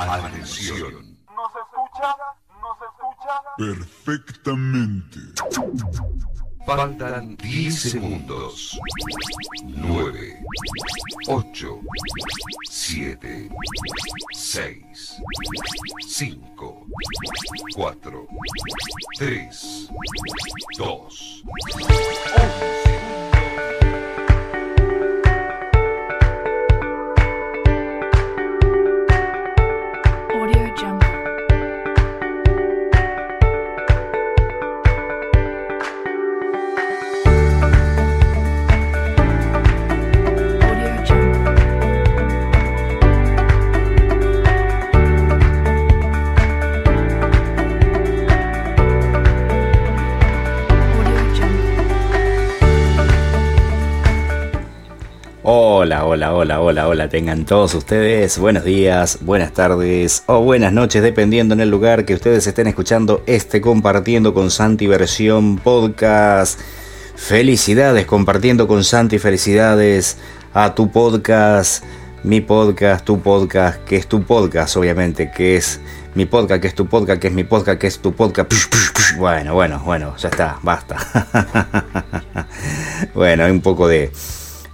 Atención. ¿Nos escucha? ¿Nos escucha? Perfectamente. Faltan 10 segundos. 9, 8, 7, 6, 5, 4, 3, 2, 1. Hola, hola, hola, hola, hola, tengan todos ustedes buenos días, buenas tardes o buenas noches, dependiendo en el lugar que ustedes estén escuchando este compartiendo con Santi versión podcast. Felicidades, compartiendo con Santi, felicidades a tu podcast, mi podcast, tu podcast, que es tu podcast, obviamente, que es mi podcast, que es tu podcast, que es mi podcast, que es tu podcast. Bueno, bueno, bueno, ya está, basta. bueno, hay un poco de,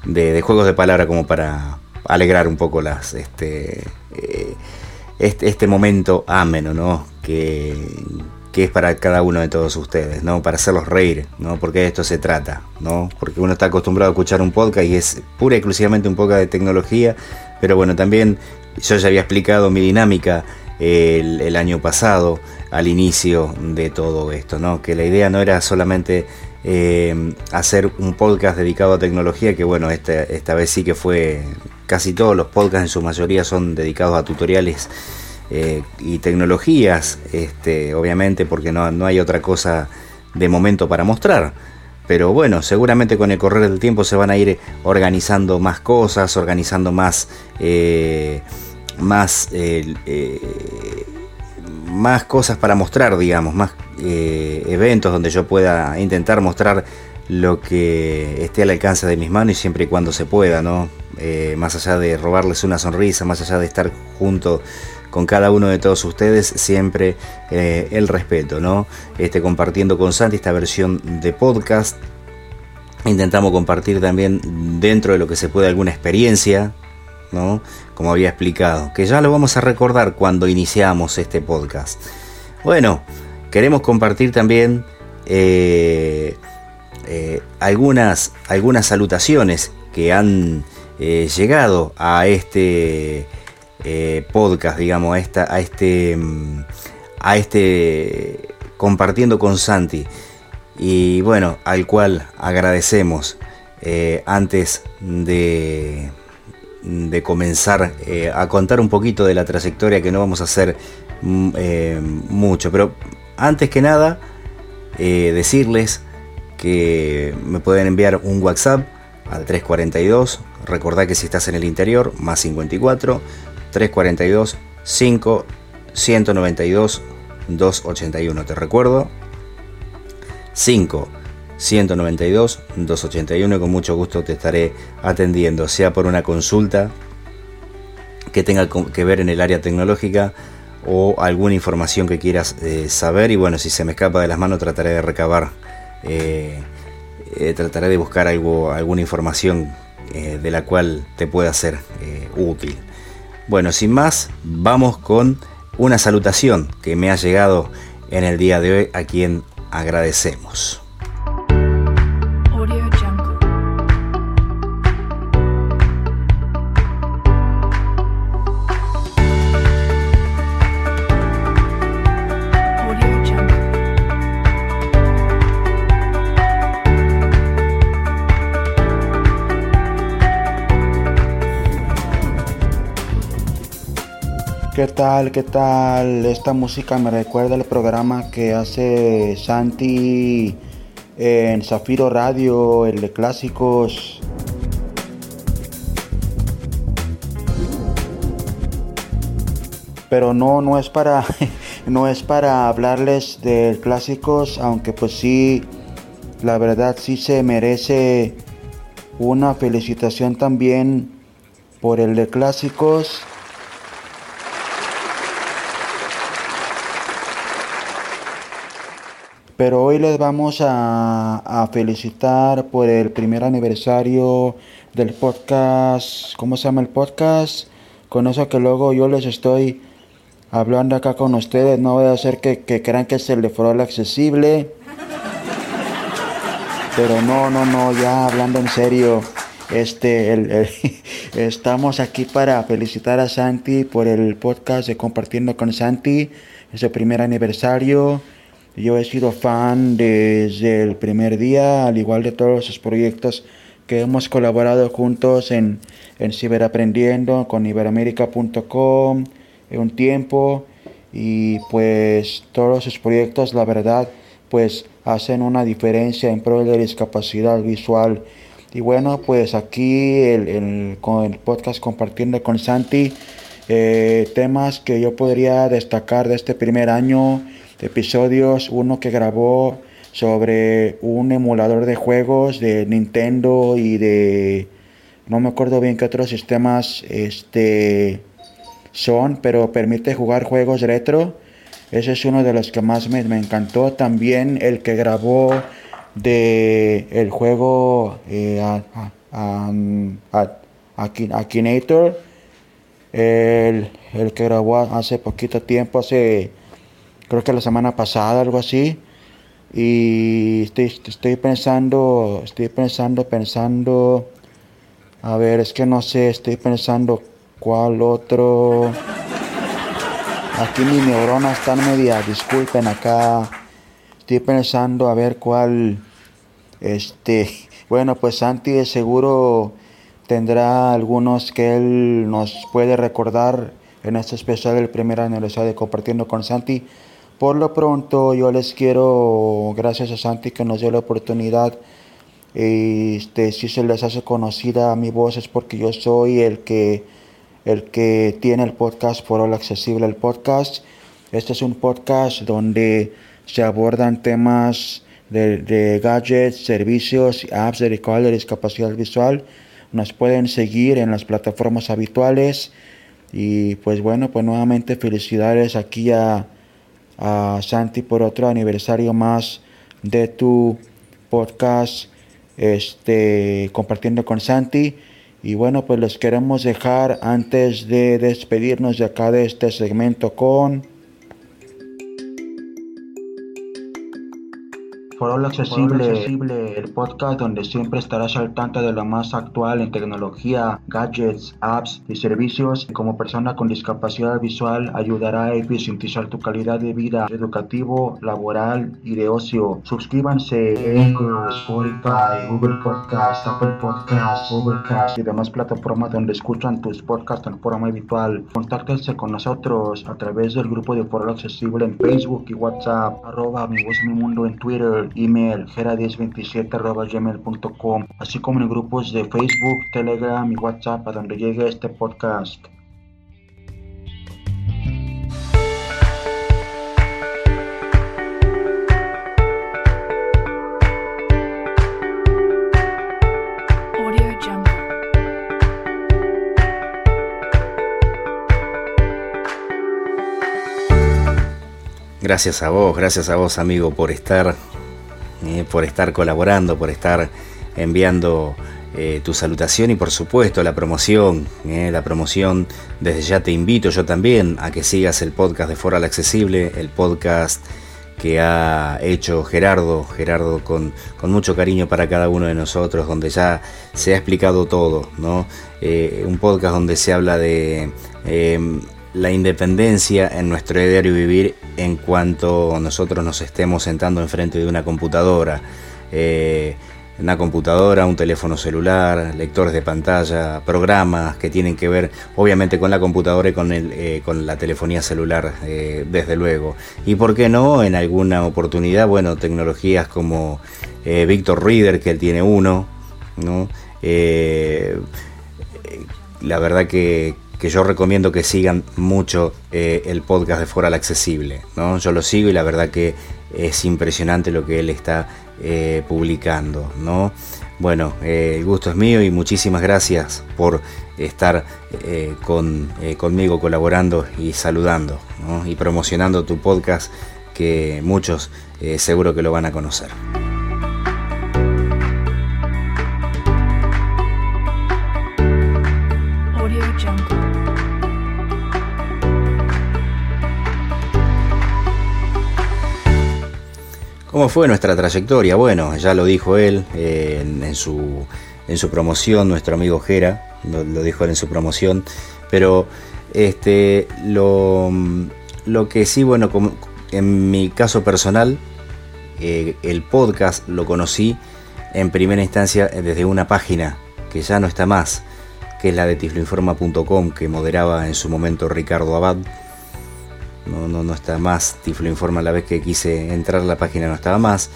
de, juegos de palabra como para alegrar un poco las este eh, este, este momento ameno no que, que es para cada uno de todos ustedes no para hacerlos reír no porque de esto se trata no porque uno está acostumbrado a escuchar un podcast y es pura y exclusivamente un podcast de tecnología pero bueno también yo ya había explicado mi dinámica el, el año pasado al inicio de todo esto no que la idea no era solamente eh, hacer un podcast dedicado a tecnología, que bueno, esta, esta vez sí que fue, casi todos los podcasts en su mayoría son dedicados a tutoriales eh, y tecnologías, este, obviamente porque no, no hay otra cosa de momento para mostrar. Pero bueno, seguramente con el correr del tiempo se van a ir organizando más cosas, organizando más, eh, más, eh, más cosas para mostrar, digamos, más eh, eventos donde yo pueda intentar mostrar lo que esté al alcance de mis manos y siempre y cuando se pueda, ¿no? Eh, más allá de robarles una sonrisa, más allá de estar junto con cada uno de todos ustedes, siempre eh, el respeto, ¿no? Este, compartiendo con Santi esta versión de podcast. Intentamos compartir también dentro de lo que se puede alguna experiencia, ¿no? Como había explicado, que ya lo vamos a recordar cuando iniciamos este podcast. Bueno, queremos compartir también eh, eh, algunas, algunas salutaciones que han eh, llegado a este podcast, digamos, a, esta, a este mm, a este compartiendo con Santi y bueno, al cual agradecemos antes de, de comenzar eh, a contar un poquito de la trayectoria que no vamos a hacer mm, eh, mucho, pero antes que nada eh, decirles que me pueden enviar un WhatsApp al 342, recordad que si estás en el interior, más 54, 342 5 192 281, te recuerdo, 5 192 281 con mucho gusto te estaré atendiendo, sea por una consulta que tenga que ver en el área tecnológica o alguna información que quieras eh, saber y bueno, si se me escapa de las manos trataré de recabar, eh, eh, trataré de buscar algo, alguna información de la cual te pueda ser útil. Bueno, sin más, vamos con una salutación que me ha llegado en el día de hoy a quien agradecemos. ¿Qué tal? ¿Qué tal? Esta música me recuerda al programa que hace Santi en Zafiro Radio, el de clásicos. Pero no, no es para, no es para hablarles de clásicos, aunque pues sí, la verdad sí se merece una felicitación también por el de clásicos. Pero hoy les vamos a, a felicitar por el primer aniversario del podcast. ¿Cómo se llama el podcast? Con eso que luego yo les estoy hablando acá con ustedes. No voy a hacer que, que crean que es el de Forol accesible. Pero no, no, no, ya hablando en serio. Este, estamos aquí para felicitar a Santi por el podcast de Compartiendo con Santi. Es el primer aniversario. Yo he sido fan desde el primer día, al igual de todos los proyectos que hemos colaborado juntos en, en Ciberaprendiendo, con Iberamérica.com, en un tiempo. Y pues todos sus proyectos, la verdad, pues hacen una diferencia en pro de la discapacidad visual. Y bueno, pues aquí el, con el podcast compartiendo con Santi eh, temas que yo podría destacar de este primer año, episodios, uno que grabó sobre un emulador de juegos de Nintendo y de no me acuerdo bien qué otros sistemas este son, pero permite jugar juegos retro. Ese es uno de los que más me, me encantó. También el que grabó de el juego eh, a- a- a- Aki- Akinator. El, el que grabó hace poquito tiempo, hace creo que la semana pasada, algo así. Y estoy, estoy pensando, estoy pensando, pensando. A ver, es que no sé, estoy pensando cuál otro. Aquí mis neuronas están media, disculpen acá. Estoy pensando a ver cuál. Este. Bueno, pues Santi de seguro tendrá algunos que él nos puede recordar en este especial del primer aniversario de Compartiendo con Santi. Por lo pronto, yo les quiero, gracias a Santi que nos dio la oportunidad este, si se les hace conocida mi voz es porque yo soy el que, el que tiene el podcast por All Accesible, el podcast. Este es un podcast donde se abordan temas de, de gadgets, servicios, apps dedicados a la discapacidad visual. Nos pueden seguir en las plataformas habituales. Y pues bueno, pues nuevamente felicidades aquí a, a Santi por otro aniversario más de tu podcast este compartiendo con Santi. Y bueno pues les queremos dejar antes de despedirnos de acá de este segmento con For All Accesible, el podcast donde siempre estarás al tanto de lo más actual en tecnología, gadgets, apps y servicios. Como persona con discapacidad visual, ayudará a eficientizar tu calidad de vida educativo, laboral y de ocio. Suscríbanse en Spotify, Google Podcast, Apple Podcast, Overcast y demás plataformas donde escuchan tus podcasts en forma habitual. Contáctense con nosotros a través del grupo de Foro Accesible en Facebook y WhatsApp, arroba mi voz mi mundo en Twitter, email gera1027 arroba gmail.com, así como en grupos de Facebook, Telegram y WhatsApp a donde llegue este podcast. Gracias a vos, gracias a vos amigo por estar, eh, por estar colaborando, por estar enviando eh, tu salutación y por supuesto la promoción, eh, la promoción. Desde ya te invito yo también a que sigas el podcast de Foral Accesible, el podcast que ha hecho Gerardo, Gerardo con, con mucho cariño para cada uno de nosotros, donde ya se ha explicado todo, ¿no? Un podcast donde se habla de la independencia en nuestro diario vivir en cuanto nosotros nos estemos sentando enfrente de una computadora. Eh, una computadora, un teléfono celular, lectores de pantalla, programas que tienen que ver obviamente con la computadora y con, el, eh, con la telefonía celular, eh, desde luego. Y por qué no, en alguna oportunidad, bueno, tecnologías como Victor Reader, que él tiene uno, ¿no? La verdad que, que yo recomiendo que sigan mucho eh, el podcast de Foral Accesible. ¿no? Yo lo sigo y la verdad que es impresionante lo que él está eh, publicando. ¿no? Bueno, eh, el gusto es mío y muchísimas gracias por estar con, conmigo colaborando y saludando ¿no? y promocionando tu podcast que muchos seguro que lo van a conocer. ¿Cómo fue nuestra trayectoria? Bueno, ya lo dijo él eh, en, su, en su promoción, nuestro amigo Jera, lo, lo dijo él en su promoción, pero este, lo, lo que sí, bueno, como- en mi caso personal, eh, el podcast lo conocí en primera instancia desde una página que ya no está más, que es la de tifloinforma.com, que moderaba en su momento Ricardo Abad. No, no, no está más. Tiflo Informa la vez que quise entrar la página no estaba más.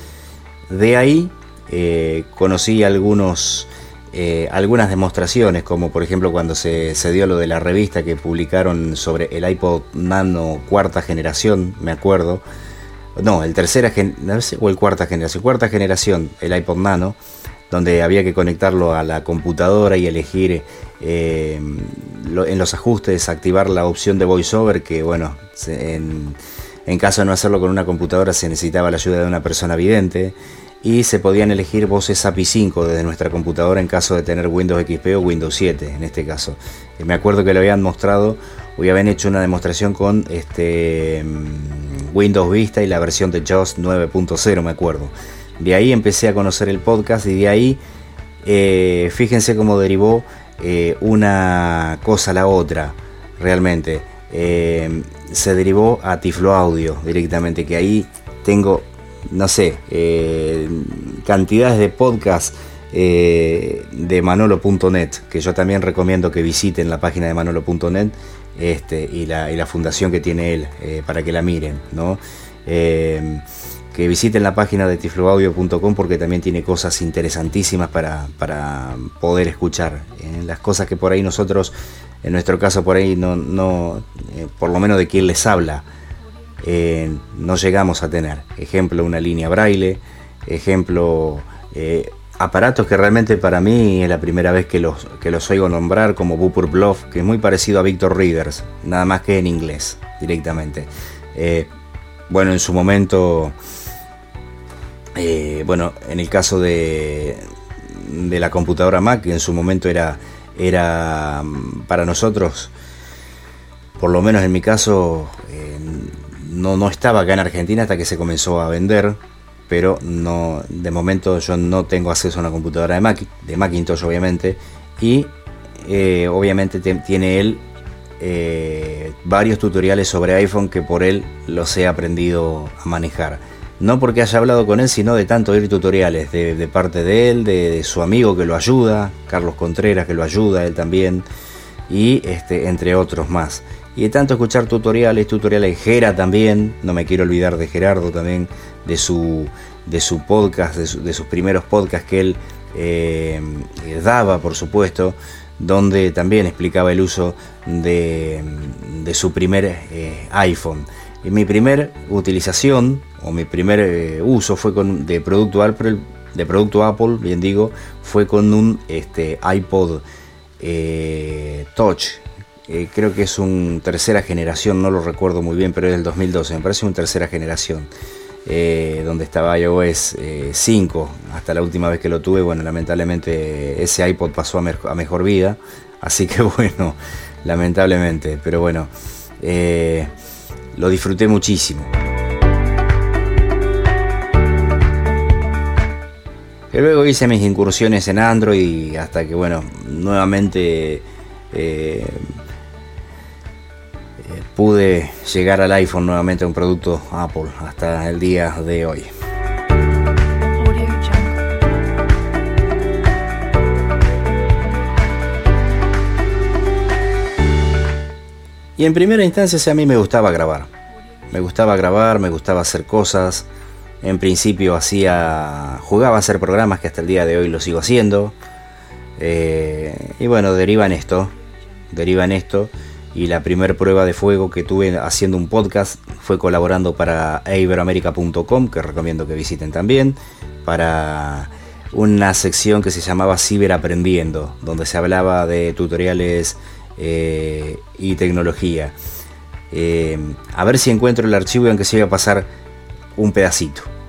De ahí eh, conocí algunos, eh, algunas demostraciones, como por ejemplo cuando se, se dio lo de la revista que publicaron sobre el iPod Nano cuarta generación, me acuerdo. No, el tercera gen- o el cuarta generación, cuarta generación, el iPod Nano, donde había que conectarlo a la computadora y elegir eh, en los ajustes activar la opción de VoiceOver, que bueno, en, caso de no hacerlo con una computadora se necesitaba la ayuda de una persona vidente y se podían elegir voces API 5 desde nuestra computadora en caso de tener Windows XP o Windows 7 en este caso. Eh, me acuerdo que lo habían mostrado, o habían hecho una demostración con este mm, Windows Vista y la versión de JAWS 9.0 me acuerdo. De ahí empecé a conocer el podcast y de ahí eh, fíjense cómo derivó eh, una cosa a la otra, realmente. Eh, se derivó a Tiflo Audio directamente, que ahí tengo, no sé, cantidades de podcasts de manolo.net, que yo también recomiendo que visiten la página de manolo.net este, y, la, y la fundación que tiene él para que la miren, ¿no? Que visiten la página de tifloaudio.com porque también tiene cosas interesantísimas para, para poder escuchar. eh, las cosas que por ahí nosotros, en nuestro caso por ahí, no, no eh, por lo menos de quien les habla, eh, no llegamos a tener. Ejemplo, una línea braille, ejemplo, aparatos que realmente para mí es la primera vez que los, que los oigo nombrar, como Bupur Bluff, que es muy parecido a Victor Readers, nada más que en inglés directamente. Bueno, en su momento, eh, bueno, en el caso de, la computadora Mac, que en su momento era, mm, para nosotros, por lo menos en mi caso, eh, no, estaba acá en Argentina hasta que se comenzó a vender, pero no, de momento yo no tengo acceso a una computadora de, Mac, de Macintosh, obviamente, y eh, obviamente te- tiene él varios tutoriales sobre iPhone que por él los he aprendido a manejar. No porque haya hablado con él, sino de tanto ir tutoriales de, parte de él, de, su amigo que lo ayuda, Carlos Contreras que lo ayuda, él también, y este, entre otros más. Y de tanto escuchar tutoriales, tutoriales de Gera también, no me quiero olvidar de Gerardo también, de su, de su podcast, de, su- de sus primeros podcasts que él eh, daba, por supuesto, donde también explicaba el uso de, su primer eh, iPhone. Mi primer utilización o mi primer eh, uso fue con de producto Apple, de producto Apple, bien digo, fue con un este, iPod eh, Touch. Eh, creo que es un tercera generación, no lo recuerdo muy bien, pero es del 2012, me parece un tercera generación. donde estaba iOS eh, 5 hasta la última vez que lo tuve. Bueno, lamentablemente ese iPod pasó a, a mejor vida, así que bueno, lamentablemente, pero bueno, lo disfruté muchísimo. Y luego hice mis incursiones en Android hasta que, bueno, nuevamente eh, eh, pude llegar al iPhone nuevamente, a un producto Apple, hasta el día de hoy. Y en primera instancia a mí me gustaba grabar. Me gustaba grabar, me gustaba hacer cosas. En principio hacía, jugaba a hacer programas que hasta el día de hoy lo sigo haciendo. Eh, y bueno, deriva en esto. Deriva en esto. Y la primer prueba de fuego que tuve haciendo un podcast fue colaborando para iberoamerica.com, que recomiendo que visiten también, para una sección que se llamaba Ciberaprendiendo, donde se hablaba de tutoriales eh, y tecnología. Eh, a ver si encuentro el archivo y aunque se iba a pasar un pedacito.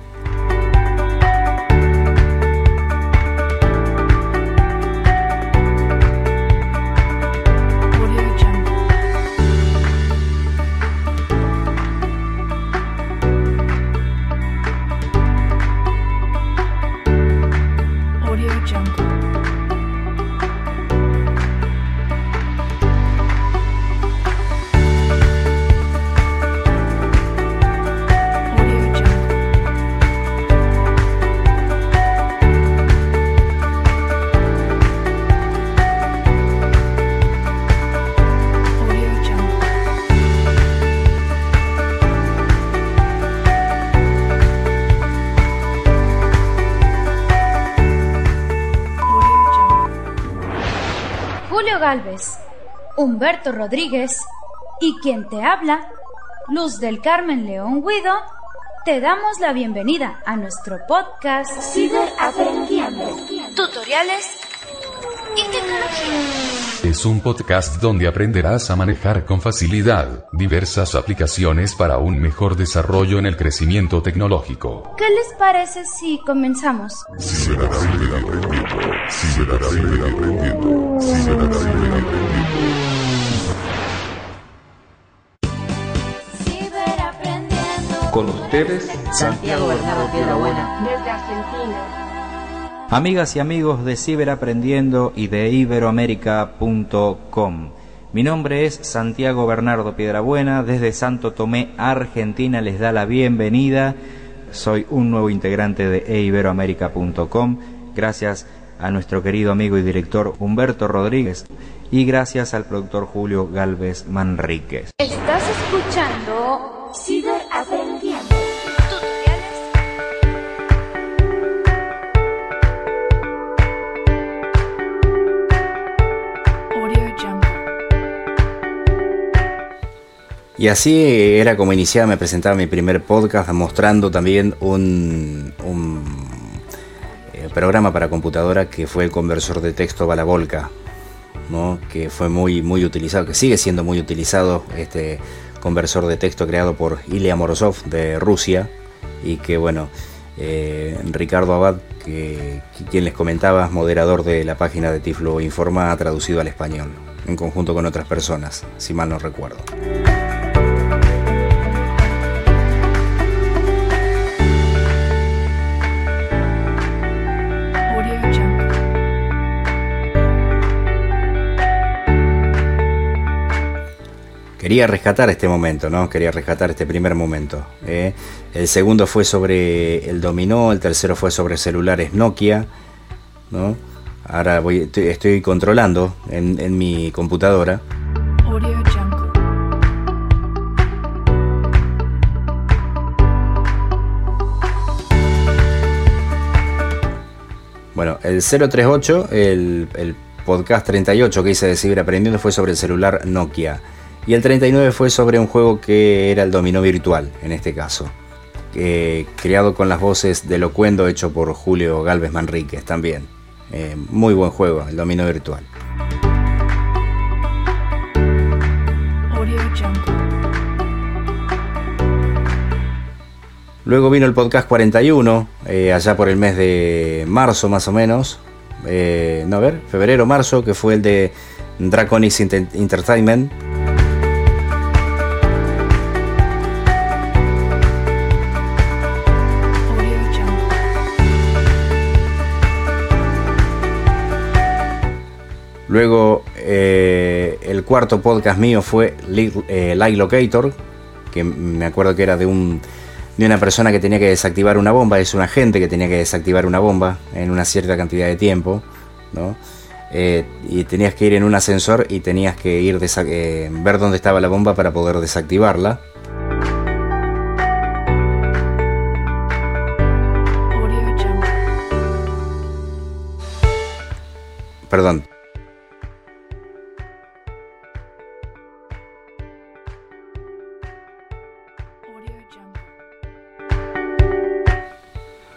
Humberto Rodríguez y quien te habla, Luz del Carmen León Guido, te damos la bienvenida a nuestro podcast Ciberaprendiendo. Tutoriales y tecnología. Es un podcast donde aprenderás a manejar con facilidad diversas aplicaciones para un mejor desarrollo en el crecimiento tecnológico. ¿Qué les parece si comenzamos? Ciberaprendiendo. Ciberaprendiendo. Ciberaprendiendo. Ciberaprendiendo. Con ustedes, Santiago Bernardo Piedrabuena. Desde Argentina. amigas y amigos de Ciberaprendiendo y de iberoamérica.com. Mi nombre es Santiago Bernardo Piedrabuena, desde Santo Tomé, Argentina, les da la bienvenida. Soy un nuevo integrante de iberoamérica.com, gracias a nuestro querido amigo y director Humberto Rodríguez y gracias al productor Julio Galvez Manríquez. Estás escuchando Ciberaprendiendo. Y así era como iniciaba, me presentaba mi primer podcast mostrando también un, eh, programa para computadora que fue el conversor de texto Balavolca, ¿no? que fue muy, muy utilizado, que sigue siendo muy utilizado este conversor de texto creado por Ilya Morozov de Rusia y que bueno, eh, Ricardo Abad, que quien les comentaba, moderador de la página de Tiflo Informa, ha traducido al español, en conjunto con otras personas, si mal no recuerdo. Quería rescatar este momento, ¿no? Quería rescatar este primer momento. ¿eh? El segundo fue sobre el dominó, el tercero fue sobre celulares Nokia, ¿no? Ahora voy, estoy, estoy controlando en, en mi computadora. Bueno, el 038, el, el podcast 38 que hice de Ciberaprendiendo fue sobre el celular Nokia. Y el 39 fue sobre un juego que era el dominó virtual, en este caso. eh, creado con las voces de Locuendo, hecho por Julio Galvez Manríquez también. Eh, muy buen juego, el dominó virtual. Luego vino el podcast 41, eh, allá por el mes de marzo más o menos. Eh, no, a ver, febrero, marzo, que fue el de Draconis Enter- Entertainment. Luego eh, el cuarto podcast mío fue eh, Light Locator, que me acuerdo que era de un de una persona que tenía que desactivar una bomba, es un agente que tenía que desactivar una bomba en una cierta cantidad de tiempo, ¿no? Eh, y tenías que ir en un ascensor y tenías que ir eh, ver dónde estaba la bomba para poder desactivarla. Perdón.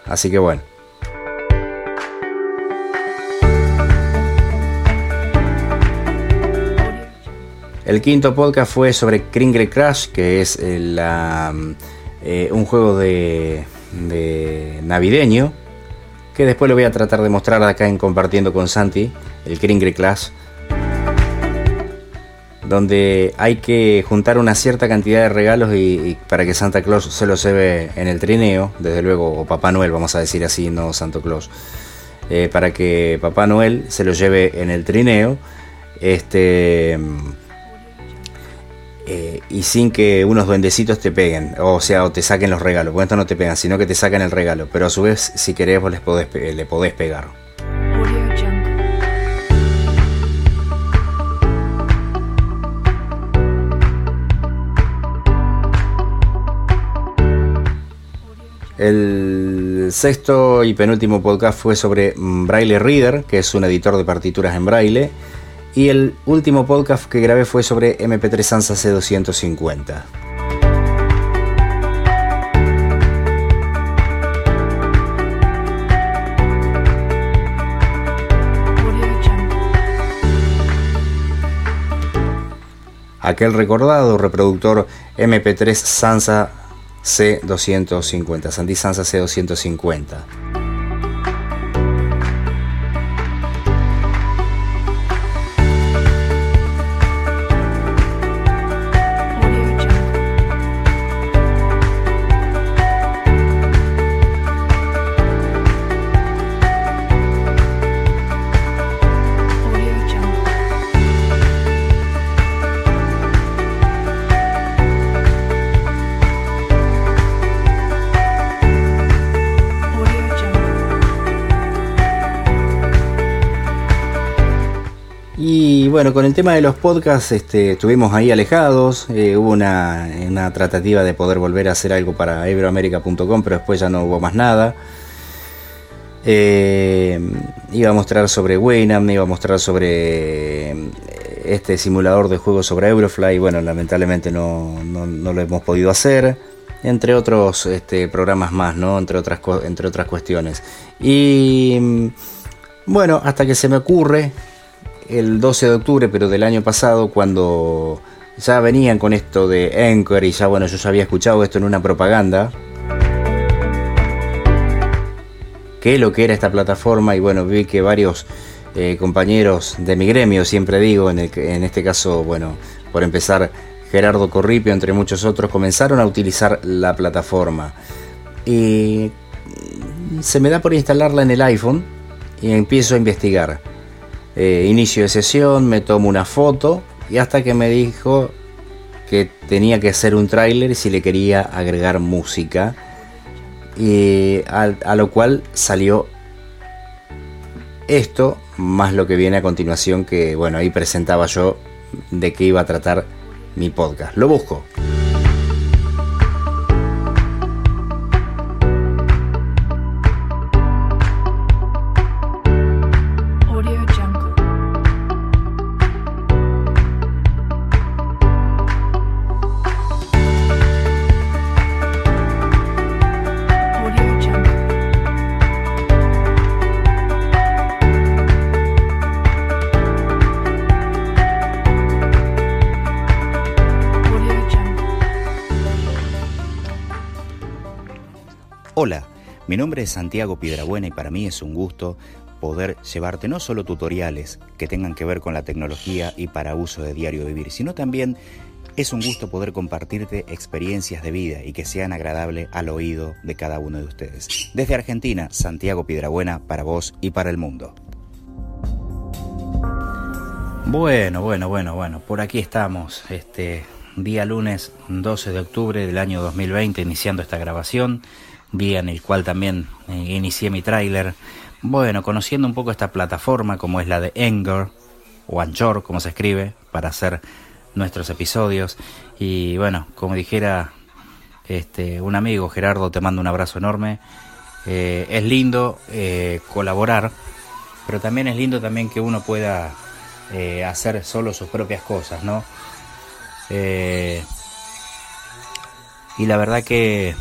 Así que bueno. El quinto podcast fue sobre Kringle Crash, que es eh, eh, un juego de, de navideño que después lo voy a tratar de mostrar acá en compartiendo con Santi, el Kringre Class, donde hay que juntar una cierta cantidad de regalos y, para que Santa Claus se los lleve en el trineo, desde luego, o Papá Noel, vamos a decir así, no Santo Claus, eh, para que Papá Noel se lo lleve en el trineo, este eh, y sin que unos duendecitos te peguen, o sea, o te saquen los regalos, porque esto no te pegan, sino que te sacan el regalo, pero a su vez, si querés, vos les podés, le podés pegar. El sexto y penúltimo podcast fue sobre Braille Reader, que es un editor de partituras en braille. Y el último podcast que grabé fue sobre MP3 Sansa C250. Audio Jungle. Aquel recordado reproductor MP3 Sansa C250, Sandy Sansa C250. Bueno, con el tema de los podcasts este, estuvimos ahí alejados, eh, hubo una, una tratativa de poder volver a hacer algo para iberoamerica.com, pero después ya no hubo más nada. Eh, iba a mostrar sobre Waynham, iba a mostrar sobre eh, este simulador de juegos sobre Eurofly, bueno, lamentablemente no, no- no lo hemos podido hacer, entre otros este, programas más, ¿no? Entre otras, entre otras cuestiones. Y mm, bueno, hasta que se me ocurre el 12 de octubre, pero del año pasado, cuando ya venían con esto de Anchor y ya, bueno, yo ya había escuchado esto en una propaganda. Que lo que era esta plataforma y bueno, vi que varios eh, compañeros de mi gremio, siempre digo, en, el en este caso, bueno, por empezar, Gerardo Corripio, entre muchos otros, comenzaron a utilizar la plataforma. Y se me da por instalarla en el iPhone y empiezo a investigar. Eh, inicio de sesión, me tomo una foto y hasta que me dijo que tenía que hacer un tráiler si le quería agregar música. Y a, a lo cual salió esto, más lo que viene a continuación, que bueno, ahí presentaba yo de qué iba a tratar mi podcast. Lo busco. Mi nombre es Santiago Piedrabuena y para mí es un gusto poder llevarte no solo tutoriales que tengan que ver con la tecnología y para uso de diario vivir, sino también es un gusto poder compartirte experiencias de vida y que sean agradables al oído de cada uno de ustedes. Desde Argentina, Santiago Piedrabuena para vos y para el mundo. Bueno, bueno, bueno, bueno, por aquí estamos, este día lunes 12 de octubre del año 2020, iniciando esta grabación, día en el cual también eh, inicié mi tráiler. Bueno, conociendo un poco esta plataforma como es la de Anchor, o Anchor, como se escribe, para hacer nuestros episodios. Y bueno, como dijera este, un amigo, Gerardo, te mando un abrazo enorme. Eh, es lindo eh, colaborar, pero también es lindo también que uno pueda hacer solo sus propias cosas, ¿no? Y la verdad que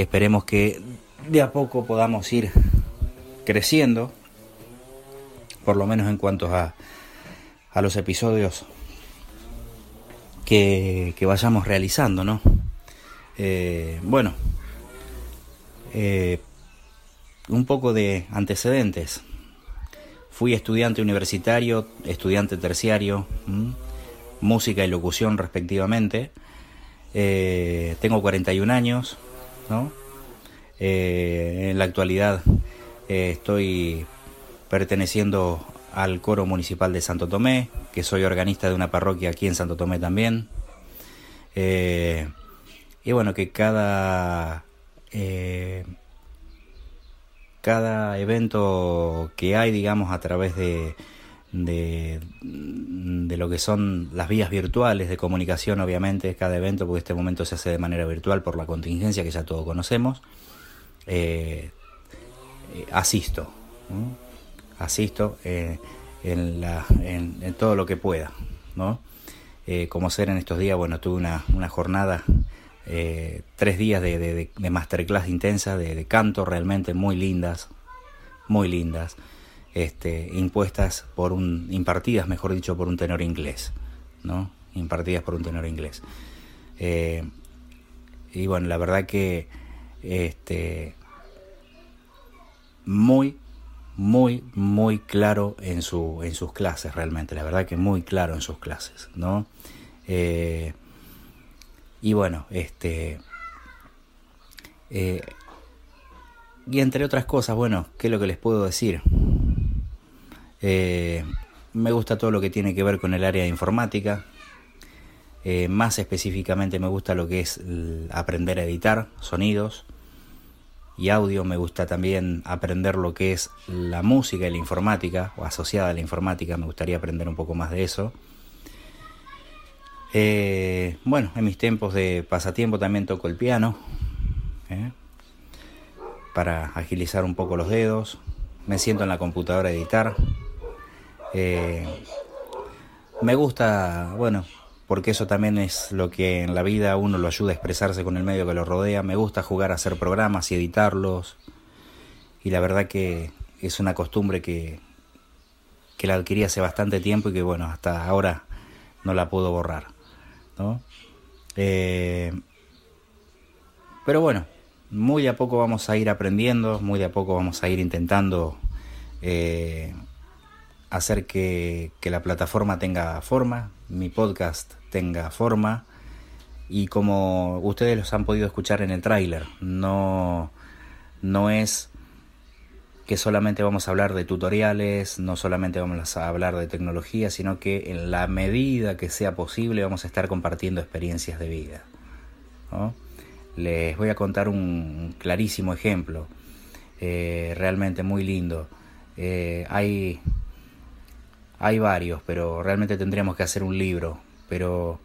esperemos que de a poco podamos ir creciendo, por lo menos en cuanto a, a los episodios que, que vayamos realizando, ¿no? Eh, bueno, eh, un poco de antecedentes. Fui estudiante universitario, estudiante terciario, música y locución respectivamente. Eh, tengo 41 años, Eh, en la actualidad eh, estoy perteneciendo al coro municipal de Santo Tomé, que soy organista de una parroquia aquí en Santo Tomé también. Eh, y bueno, que cada cada evento que hay, digamos, a través de, de, de lo que son las vías virtuales de comunicación, obviamente, cada evento, porque este momento se hace de manera virtual por la contingencia que ya todos conocemos, eh, eh, asisto, asisto eh, en, la, en, todo lo que pueda, ¿no? Como ser en estos días, bueno, tuve una, una jornada tres días de, de, masterclass intensa de, canto realmente muy lindas, muy lindas, este, impuestas por un, impartidas, mejor dicho, por un tenor inglés, ¿no? Impartidas por un tenor inglés. Eh, y bueno, la verdad que este, muy, muy, muy claro en, su, en sus clases realmente, la verdad que muy claro en sus clases, ¿no? Eh, y bueno, este. Eh, y entre otras cosas, bueno, ¿qué es lo que les puedo decir? Eh, me gusta todo lo que tiene que ver con el área de informática. Eh, más específicamente me gusta lo que es aprender a editar sonidos y audio. Me gusta también aprender lo que es la música y la informática, o asociada a la informática. Me gustaría aprender un poco más de eso. Eh, bueno, en mis tiempos de pasatiempo también toco el piano para agilizar un poco los dedos. Me siento en la computadora a editar. Eh, me gusta, bueno, porque eso también es lo que en la vida uno lo ayuda a expresarse con el medio que lo rodea. Me gusta jugar a hacer programas y editarlos. Y la verdad que es una costumbre que, que la adquirí hace bastante tiempo y que bueno, hasta ahora no la puedo borrar. ¿no? Eh, pero bueno, muy a poco vamos a ir aprendiendo, muy de a poco vamos a ir intentando eh, hacer que, que, la plataforma tenga forma, mi podcast tenga forma y como ustedes los han podido escuchar en el tráiler, no, no es que solamente vamos a hablar de tutoriales, no solamente vamos a hablar de tecnología, sino que en la medida que sea posible vamos a estar compartiendo experiencias de vida. Les voy a contar un clarísimo ejemplo, eh, realmente muy lindo. Eh, hay, hay varios, pero realmente tendríamos que hacer un libro. Pero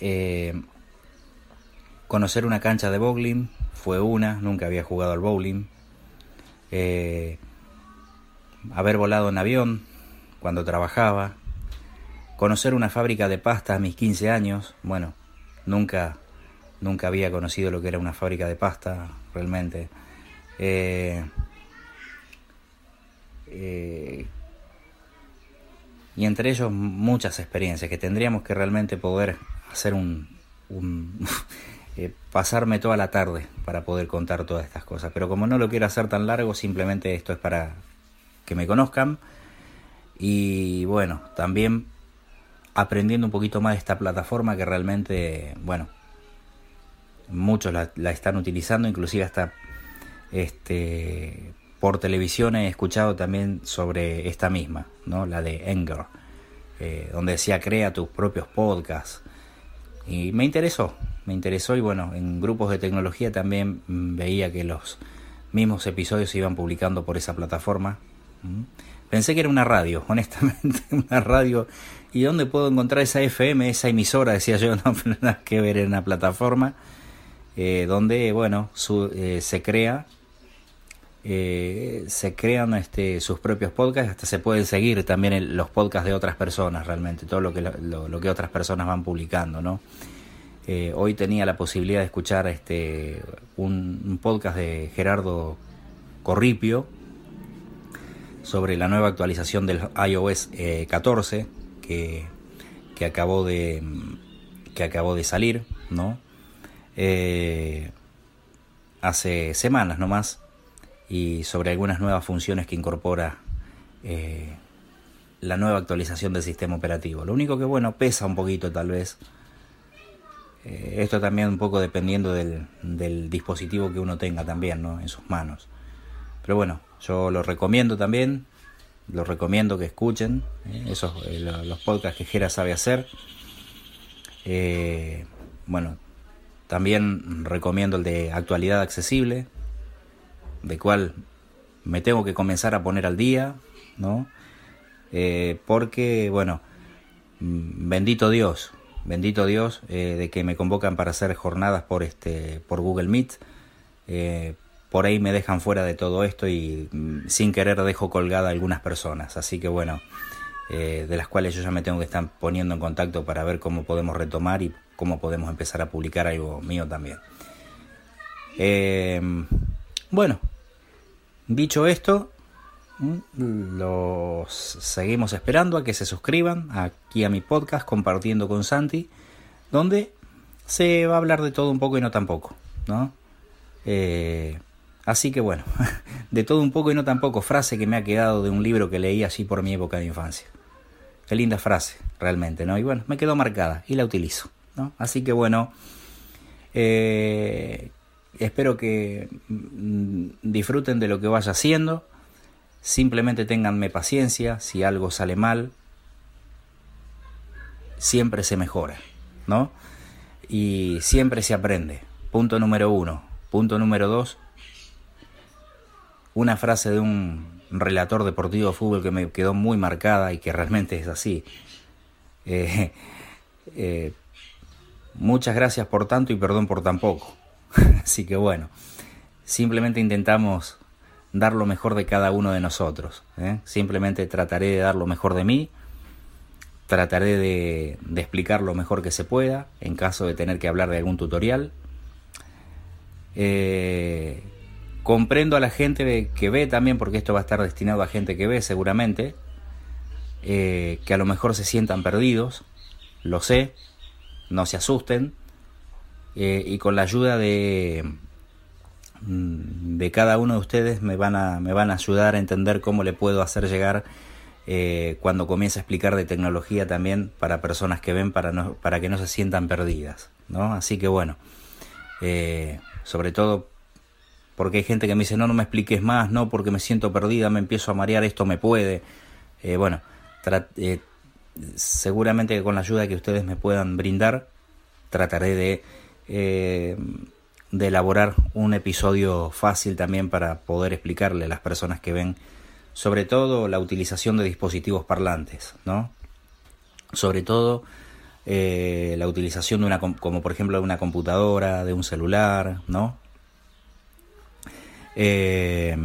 eh, conocer una cancha de bowling fue una, nunca había jugado al bowling eh, haber volado en avión cuando trabajaba, conocer una fábrica de pasta a mis 15 años, bueno, nunca, nunca había conocido lo que era una fábrica de pasta realmente. Eh, y entre ellos muchas experiencias que tendríamos que realmente poder hacer un, eh, pasarme toda la tarde para poder contar todas estas cosas. Pero como no lo quiero hacer tan largo, simplemente esto es para que me conozcan. Y bueno, también aprendiendo un poquito más de esta plataforma que realmente, bueno, muchos la, la están utilizando, inclusive hasta este por televisión he escuchado también sobre esta misma, ¿no? La de Enger, eh, donde decía crea tus propios podcasts. Y me interesó, me interesó y bueno, en grupos de tecnología también veía que los mismos episodios se iban publicando por esa plataforma. Pensé que era una radio, honestamente, una radio. ¿Y dónde puedo encontrar esa FM, esa emisora? Decía yo, no, nada que ver en una plataforma eh, donde, bueno, eh, se crea, eh, se crean este, sus propios podcasts, hasta se pueden seguir también los podcasts de otras personas, realmente, todo lo que, otras personas van publicando, ¿no? Eh, hoy tenía la posibilidad de escuchar este un, un, podcast de Gerardo Corripio sobre la nueva actualización del iOS eh, 14 que, que, acabó de que acabó de salir, ¿no? eh, hace semanas nomás y sobre algunas nuevas funciones que incorpora eh, la nueva actualización del sistema operativo. Lo único que bueno, pesa un poquito tal vez. Eh, esto también un poco dependiendo del, dispositivo que uno tenga también ¿no? en sus manos. Pero bueno, yo lo recomiendo también. Lo recomiendo que escuchen ¿eh? esos, los podcasts que Jera sabe hacer. Bueno, también recomiendo el de actualidad accesible, de cual me tengo que comenzar a poner al día, ¿no? Eh, porque, bueno, mm, bendito Dios, bendito Dios eh, de que me convocan para hacer jornadas por este, por Google Meet. Eh, por ahí me dejan fuera de todo esto y mm, sin querer dejo colgada a algunas personas. Así que bueno, de las cuales yo ya me tengo que estar poniendo en contacto para ver cómo podemos retomar y cómo podemos empezar a publicar algo mío también. Bueno, dicho esto, mm, los seguimos esperando a que se suscriban aquí a mi podcast compartiendo con Santi, donde se va a hablar de todo un poco y no tan poco, ¿no? Eh, así que bueno, de todo un poco y no tan poco, frase que me ha quedado de un libro que leí así por mi época de infancia. Qué linda frase, realmente, ¿no? Y bueno, me quedó marcada y la utilizo, ¿no? Así que bueno, eh, espero que mm, disfruten de lo que vaya haciendo. Simplemente ténganme paciencia, si algo sale mal, siempre se mejora, ¿no? Y siempre se aprende. Punto número uno. Punto número dos. Una frase de un relator deportivo de fútbol que me quedó muy marcada y que realmente es así. Eh, eh, muchas gracias por tanto y perdón por tan poco. Así que bueno, simplemente intentamos dar lo mejor de cada uno de nosotros. ¿eh? Simplemente trataré de dar lo mejor de mí, trataré de, explicar lo mejor que se pueda en caso de tener que hablar de algún tutorial. Eh, comprendo a la gente que ve también, porque esto va a estar destinado a gente que ve seguramente, eh, que a lo mejor se sientan perdidos, lo sé, no se asusten, eh, y con la ayuda de, de cada uno de ustedes me van a, me van a ayudar a entender cómo le puedo hacer llegar eh, cuando comience a explicar de tecnología también para personas que ven para, no, para que no se sientan perdidas. ¿no? Así que bueno, eh, sobre todo porque hay gente que me dice no, no me expliques más, no, porque me siento perdida, me empiezo a marear, esto me puede. Bueno, seguramente con la ayuda que ustedes me puedan brindar, trataré de, eh, de elaborar un episodio fácil también para poder explicarle a las personas que ven sobre todo la utilización de dispositivos parlantes, ¿no? Sobre todo eh, la utilización de una, como por ejemplo de una computadora, de un celular, ¿no? Eh,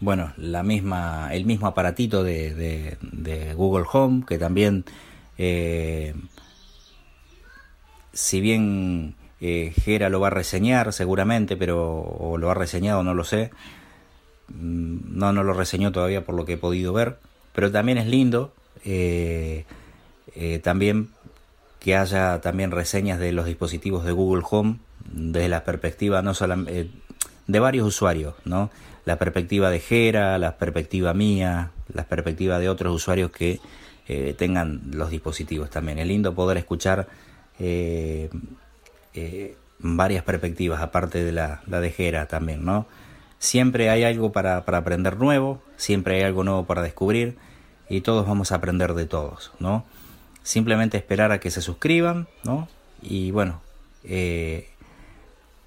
bueno, la misma, el mismo aparatito de, Google Home, que también, si bien eh, Gera lo va a reseñar seguramente, pero o lo ha reseñado, no lo sé, no, no lo reseñó todavía por lo que he podido ver, pero también es lindo eh, eh, también que haya también reseñas de los dispositivos de Google Home desde la perspectiva no solamente de varios usuarios, ¿no? La perspectiva de Gera, la perspectiva mía, la perspectiva de otros usuarios que tengan los dispositivos también. Es lindo poder escuchar eh, eh, varias perspectivas, aparte de la, la de Gera también, ¿no? Siempre hay algo para, para, aprender nuevo, siempre hay algo nuevo para descubrir y todos vamos a aprender de todos, ¿no? Simplemente esperar a que se suscriban, ¿no? Y bueno, eh,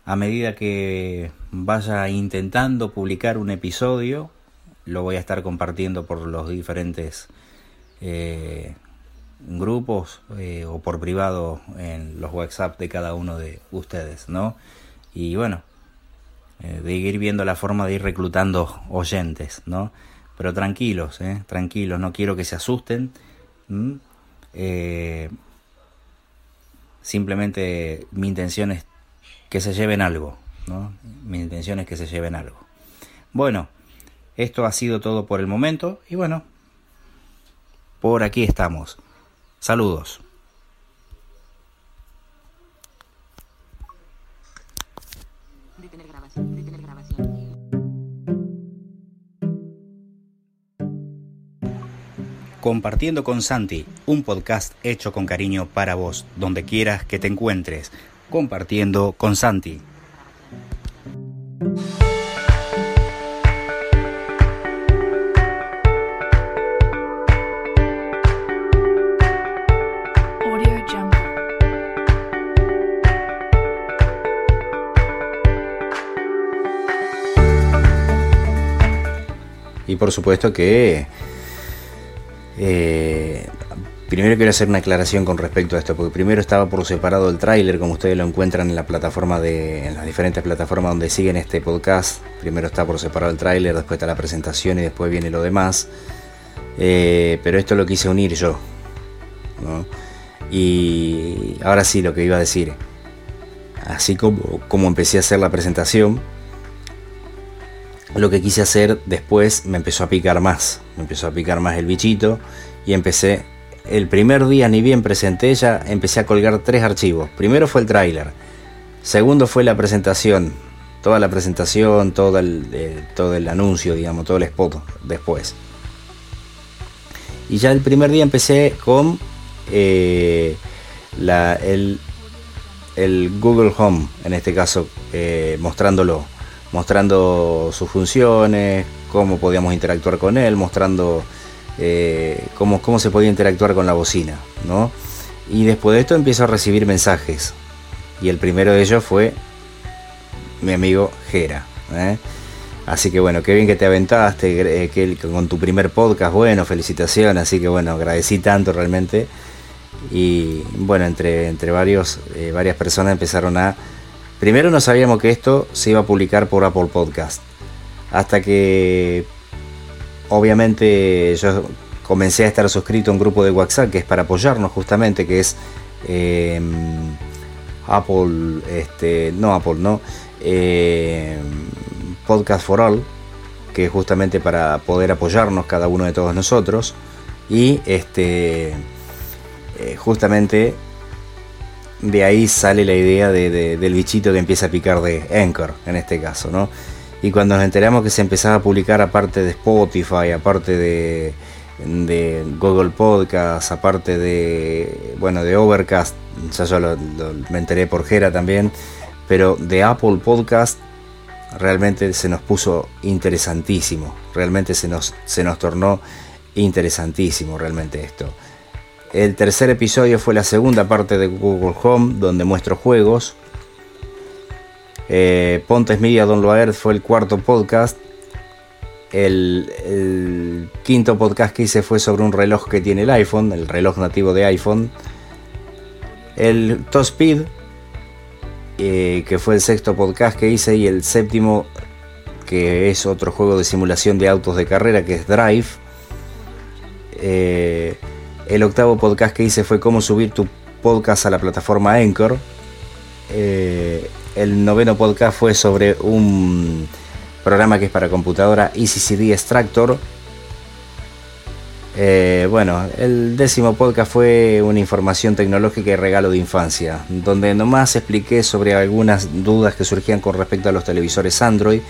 a medida que vaya intentando publicar un episodio, lo voy a estar compartiendo por los diferentes grupos eh, o por privado en los WhatsApp de cada uno de ustedes, ¿no? Y bueno, eh, de ir viendo la forma de ir reclutando oyentes, ¿no? Pero tranquilos, ¿eh? tranquilos, no quiero que se asusten. Eh, simplemente mi intención es que se lleven algo, ¿no? Mi intención es que se lleven algo. Bueno, esto ha sido todo por el momento y bueno, por aquí estamos. Saludos. Compartiendo con Santi, un podcast hecho con cariño para vos, donde quieras que te encuentres. Compartiendo con Santi. Y por supuesto que eh, primero quiero hacer una aclaración con respecto a esto, porque primero estaba por separado el tráiler, como ustedes lo encuentran en la plataforma de, en las diferentes plataformas donde siguen este podcast. Primero está por separado el tráiler, después está la presentación y después viene lo demás. Eh, pero esto lo quise unir yo. Y ahora sí, lo que iba a decir. Así como, como empecé a hacer la presentación, lo que quise hacer después me empezó a picar más, me empezó a picar más el bichito y empecé, el primer día ni bien presenté ya, empecé a colgar tres archivos. Primero fue el tráiler, segundo fue la presentación, toda la presentación, todo el, eh, todo el anuncio, digamos, todo el spot después. Y ya el primer día empecé con eh, el Google Home, en este caso, eh, mostrándolo mostrando sus funciones, cómo podíamos interactuar con él, mostrando eh, cómo, cómo, se podía interactuar con la bocina. ¿no? Y después de esto empiezo a recibir mensajes. Y el primero de ellos fue mi amigo Jera. ¿eh? Así que bueno, qué bien que te aventaste eh, que, con tu primer podcast. Bueno, felicitaciones. Así que bueno, agradecí tanto realmente. Y bueno, entre, entre varios, varias personas empezaron a Primero no sabíamos que esto se iba a publicar por Apple Podcast. Hasta que obviamente yo comencé a estar suscrito a un grupo de WhatsApp que es para apoyarnos justamente, que es eh, Apple, este, no Apple, no, eh, Podcast for All, que es justamente para poder apoyarnos cada uno de todos nosotros. Y este, eh, justamente de ahí sale la idea de, de, del bichito que empieza a picar de Anchor, en este caso, ¿no? Y cuando nos enteramos que se empezaba a publicar aparte de Spotify, aparte de, Google Podcast, aparte de, bueno, de Overcast, ya yo lo, lo, me enteré por Jera también, pero de Apple Podcast realmente se nos puso interesantísimo, realmente se nos, se nos tornó interesantísimo realmente esto. El tercer episodio fue la segunda parte de Google Home, donde muestro juegos. Eh, Pontes Media Don Loaert fue el cuarto podcast. El, quinto podcast que hice fue sobre un reloj que tiene el iPhone, el reloj nativo de iPhone. El Top Speed, eh, que fue el sexto podcast que hice, y el séptimo, que es otro juego de simulación de autos de carrera, que es Drive. Eh, el octavo podcast que hice fue cómo subir tu podcast a la plataforma Anchor. Eh, el noveno podcast fue sobre un programa que es para computadora EasyCD Extractor. Eh, bueno, el décimo podcast fue una información tecnológica y regalo de infancia, donde nomás expliqué sobre algunas dudas que surgían con respecto a los televisores Android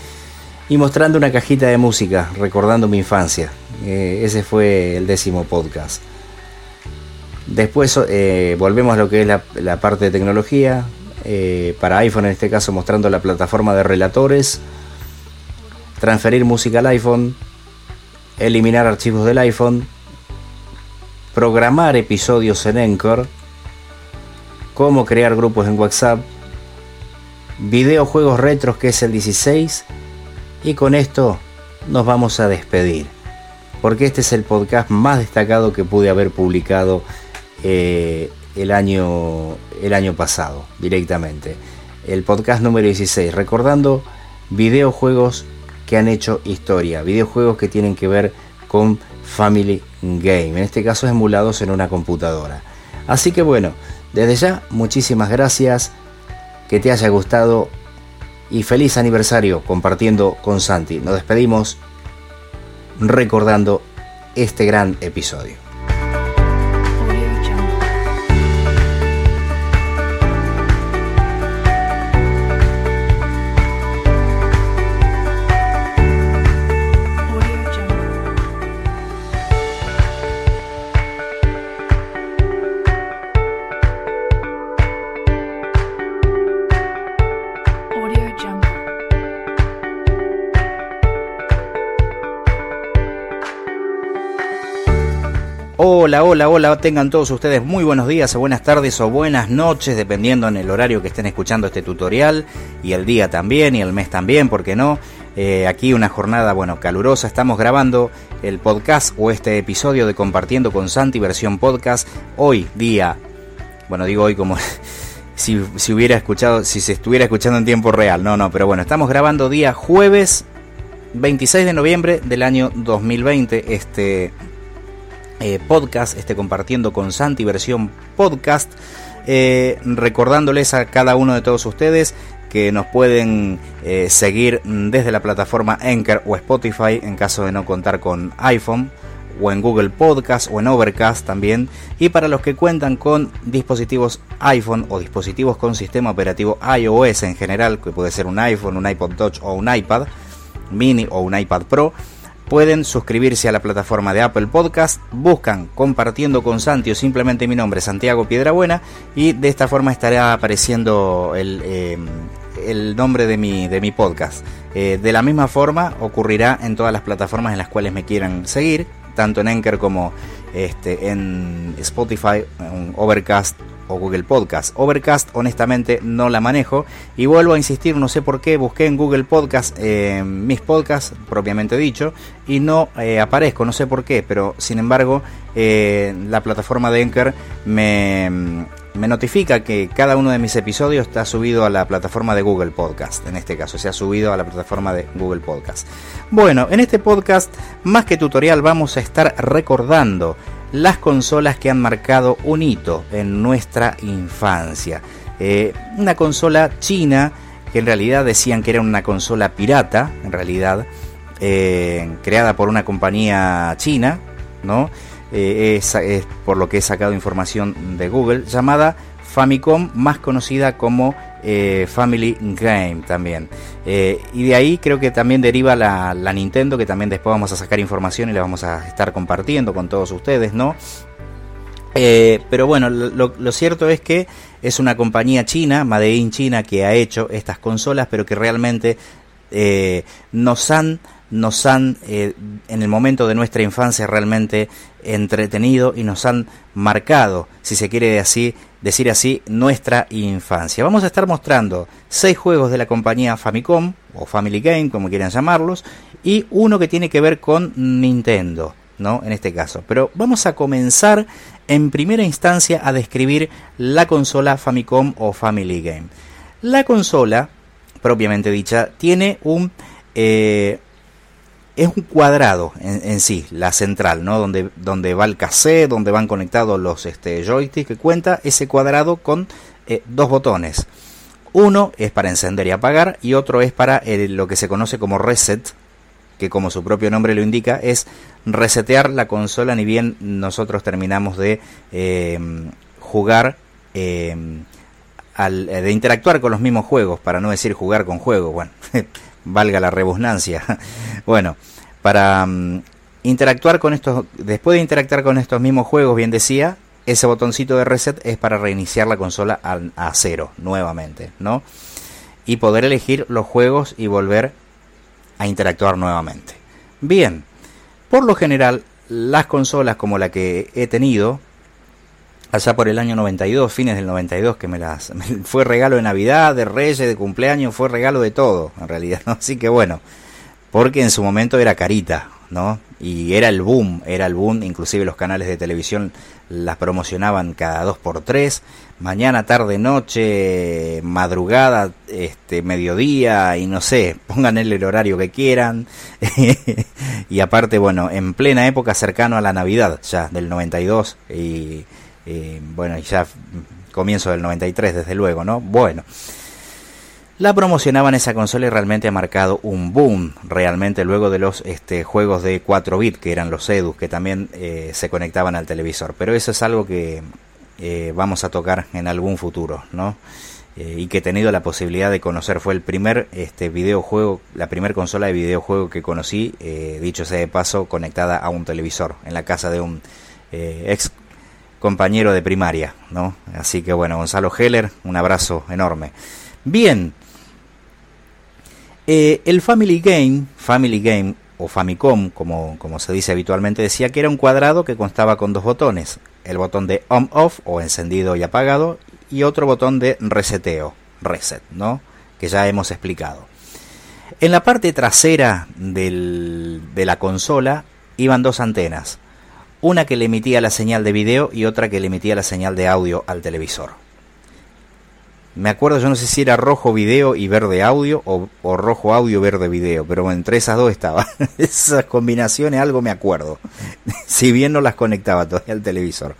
y mostrando una cajita de música recordando mi infancia. Eh, ese fue el décimo podcast. Después eh, volvemos a lo que es la, parte de tecnología. Eh, para iPhone en este caso mostrando la plataforma de relatores. Transferir música al iPhone. Eliminar archivos del iPhone. Programar episodios en Anchor. Cómo crear grupos en WhatsApp. Videojuegos retros que es el 16. Y con esto nos vamos a despedir. Porque este es el podcast más destacado que pude haber publicado eh, el, año, el año pasado directamente. El podcast número 16, recordando videojuegos que han hecho historia, videojuegos que tienen que ver con Family Game, en este caso emulados en una computadora. Así que bueno, desde ya muchísimas gracias, que te haya gustado y feliz aniversario compartiendo con Santi. Nos despedimos recordando este gran episodio. Hola, hola, hola, tengan todos ustedes muy buenos días o buenas tardes o buenas noches, dependiendo en el horario que estén escuchando este tutorial, y el día también, y el mes también, ¿por qué no? Eh, aquí una jornada, bueno, calurosa, estamos grabando el podcast o este episodio de Compartiendo con Santi, versión podcast, hoy día, bueno, digo hoy como si, si hubiera escuchado, si se estuviera escuchando en tiempo real, no, no, pero bueno, estamos grabando día jueves 26 de noviembre del año 2020, este eh, podcast, este compartiendo con Santi versión podcast, eh, recordándoles a cada uno de todos ustedes que nos pueden eh, seguir desde la plataforma Anchor o Spotify en caso de no contar con iPhone o en Google Podcast o en Overcast también. Y para los que cuentan con dispositivos iPhone o dispositivos con sistema operativo iOS en general que puede ser un iPhone, un iPod Touch o un iPad mini o un iPad Pro pueden suscribirse a la plataforma de Apple Podcast, buscan compartiendo con Santi o simplemente mi nombre, Santiago Piedrabuena, y de esta forma estará apareciendo el, eh, el nombre de mi, de mi podcast. Eh, de la misma forma ocurrirá en todas las plataformas en las cuales me quieran seguir, tanto en Anchor como este, en Spotify, en Overcast Google Podcast. Overcast honestamente no la manejo y vuelvo a insistir, no sé por qué, busqué en Google Podcast eh, mis podcasts propiamente dicho y no eh, aparezco, no sé por qué, pero sin embargo eh, la plataforma de Anchor me, me notifica que cada uno de mis episodios está subido a la plataforma de Google Podcast, en este caso, se ha subido a la plataforma de Google Podcast. Bueno, en este podcast, más que tutorial, vamos a estar recordando las consolas que han marcado un hito en nuestra infancia. Eh, una consola china que en realidad decían que era una consola pirata, en realidad, eh, creada por una compañía china, ¿no? Eh, es, es, por lo que he sacado información de Google, llamada Famicom, más conocida como eh, Family Game también. Eh, y de ahí creo que también deriva la, Nintendo, que también después vamos a sacar información y la vamos a estar compartiendo con todos ustedes, ¿no? Eh, pero bueno, lo, cierto es que es una compañía china, Made in China, que ha hecho estas consolas, pero que realmente nos han nos han eh, en el momento de nuestra infancia realmente entretenido y nos han marcado, si se quiere así, decir así, nuestra infancia. Vamos a estar mostrando seis juegos de la compañía Famicom o Family Game, como quieran llamarlos, y uno que tiene que ver con Nintendo, ¿no? En este caso. Pero vamos a comenzar en primera instancia a describir la consola Famicom o Family Game. La consola, propiamente dicha, tiene un eh, es un cuadrado en, sí, la central, ¿no? Donde, donde va el cassette, donde van conectados los este, joysticks, que cuenta ese cuadrado con eh, dos botones. Uno es para encender y apagar y otro es para el, lo que se conoce como reset, que como su propio nombre lo indica, es resetear la consola ni bien nosotros terminamos de eh, jugar, eh, al, de interactuar con los mismos juegos, para no decir jugar con juegos, bueno. valga la rebusnancia. bueno, para um, interactuar con estos, después de interactuar con estos mismos juegos, bien decía, ese botoncito de reset es para reiniciar la consola a, a cero nuevamente, ¿no? Y poder elegir los juegos y volver a interactuar nuevamente. Bien, por lo general, las consolas como la que he tenido, allá por el año 92, fines del 92, que me las me fue regalo de Navidad, de Reyes, de cumpleaños, fue regalo de todo, en realidad, ¿no? Así que bueno, porque en su momento era carita, ¿no? Y era el boom, era el boom, inclusive los canales de televisión las promocionaban cada dos por tres, mañana, tarde, noche, madrugada, este, mediodía y no sé, pongan el horario que quieran. y aparte, bueno, en plena época cercano a la Navidad, ya del 92 y eh, bueno, ya comienzo del 93 desde luego, ¿no? Bueno, la promocionaban esa consola y realmente ha marcado un boom, realmente luego de los este, juegos de 4 bits, que eran los EDUs, que también eh, se conectaban al televisor. Pero eso es algo que eh, vamos a tocar en algún futuro, ¿no? Y que he tenido la posibilidad de conocer. Fue el primer este, videojuego, la primera consola de videojuego que conocí, dicho sea de paso, conectada a un televisor en la casa de un ex compañero de primaria, ¿no? Así que bueno, Gonzalo Heller, un abrazo enorme. Bien, eh, el Family Game, Family Game o Famicom, como, como se dice habitualmente, decía que era un cuadrado que constaba con dos botones, el botón de on-off o encendido y apagado y otro botón de reseteo, reset, ¿no? Que ya hemos explicado. En la parte trasera de la consola iban dos antenas, una que le emitía la señal de video y otra que le emitía la señal de audio al televisor. Me acuerdo, yo no sé si era rojo video y verde audio o, o rojo audio verde video, pero entre esas dos estaba. Esas combinaciones algo me acuerdo. si bien no las conectaba todavía al televisor.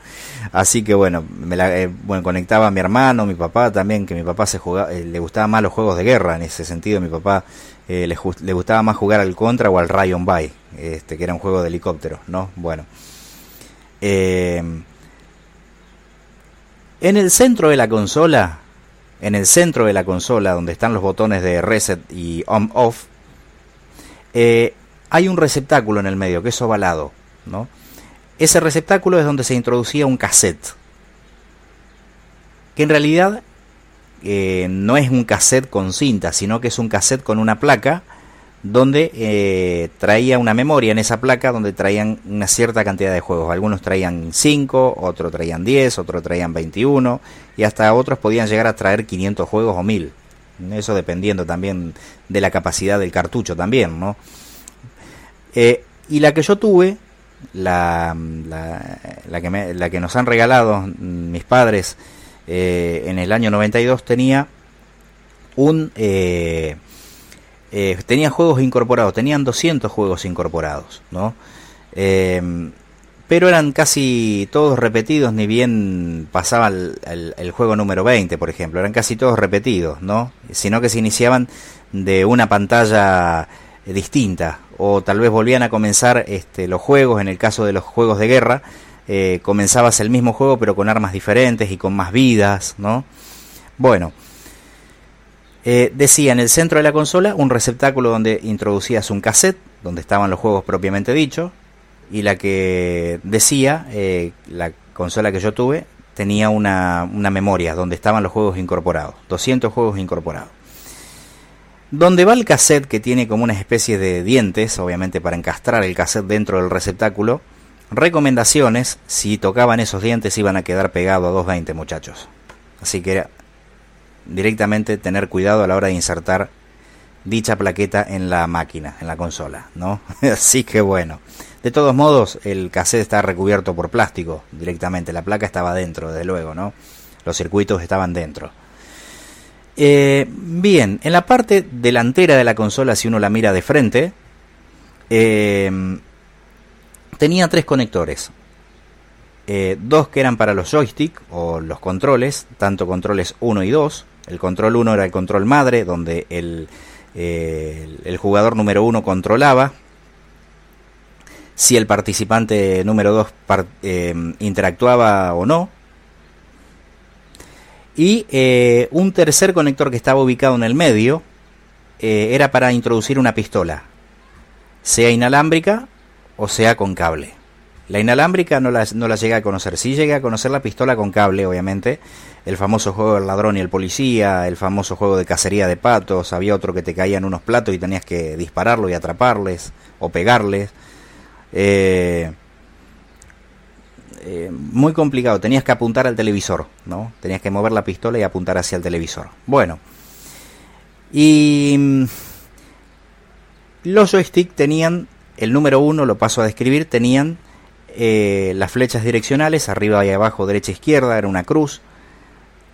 Así que bueno, me la, eh, bueno conectaba a mi hermano, mi papá también, que mi papá se jugaba, eh, le gustaban más los juegos de guerra en ese sentido. Mi papá eh, le, le gustaba más jugar al Contra o al Ryan Bay, este, que era un juego de helicópteros, ¿no? Bueno. Eh, en el centro de la consola, en el centro de la consola, donde están los botones de reset y on-off, eh, hay un receptáculo en el medio, que es ovalado, ¿no? Ese receptáculo es donde se introducía un cassette, que en realidad eh, no es un cassette con cinta, sino que es un cassette con una placa donde eh, traía una memoria en esa placa donde traían una cierta cantidad de juegos. Algunos traían 5, otros traían 10, otros traían 21 y hasta otros podían llegar a traer 500 juegos o 1000. Eso dependiendo también de la capacidad del cartucho también, ¿no? Eh, y la que yo tuve, la, la, que, la que nos han regalado mis padres eh, en el año 92 tenía un... eh, tenía juegos incorporados, tenían 200 juegos incorporados, ¿no? Eh, pero eran casi todos repetidos, ni bien pasaba el, juego número 20, por ejemplo, eran casi todos repetidos, ¿no? Sino que se iniciaban de una pantalla distinta, o tal vez volvían a comenzar este, los juegos, en el caso de los juegos de guerra, eh, comenzabas el mismo juego pero con armas diferentes y con más vidas, ¿no? Bueno, eh, decía en el centro de la consola un receptáculo donde introducías un cassette, donde estaban los juegos propiamente dichos, y la que decía, eh, la consola que yo tuve, tenía una, una memoria donde estaban los juegos incorporados, 200 juegos incorporados. Donde va el cassette que tiene como una especie de dientes, obviamente para encastrar el cassette dentro del receptáculo, recomendaciones, si tocaban esos dientes iban a quedar pegados a 220 muchachos. Así que era directamente tener cuidado a la hora de insertar dicha plaqueta en la máquina, en la consola, ¿no? Así que bueno. De todos modos, el cassette está recubierto por plástico directamente, la placa estaba dentro, desde luego, ¿no? Los circuitos estaban dentro. Eh, bien, en la parte delantera de la consola, si uno la mira de frente, eh, tenía tres conectores. Eh, dos que eran para los joystick o los controles, tanto controles 1 y 2. El control 1 era el control madre, donde el, eh, el- jugador número 1 controlaba si el participante número 2 interactuaba o no. Y eh, un tercer conector que estaba ubicado en el medio eh, era para introducir una pistola, sea inalámbrica o sea con cable. La inalámbrica no la, llegué a conocer. Sí llegué a conocer la pistola con cable, obviamente. El famoso juego del ladrón y el policía, el famoso juego de cacería de patos. Había otro que te caían unos platos y tenías que dispararlo y atraparles o pegarles. Eh, eh, muy complicado. Tenías que apuntar al televisor, ¿no? Tenías que mover la pistola y apuntar hacia el televisor. Bueno. Y mm, los joystick tenían, el número uno, lo paso a describir, tenían eh, las flechas direccionales, arriba y abajo, derecha izquierda, era una cruz.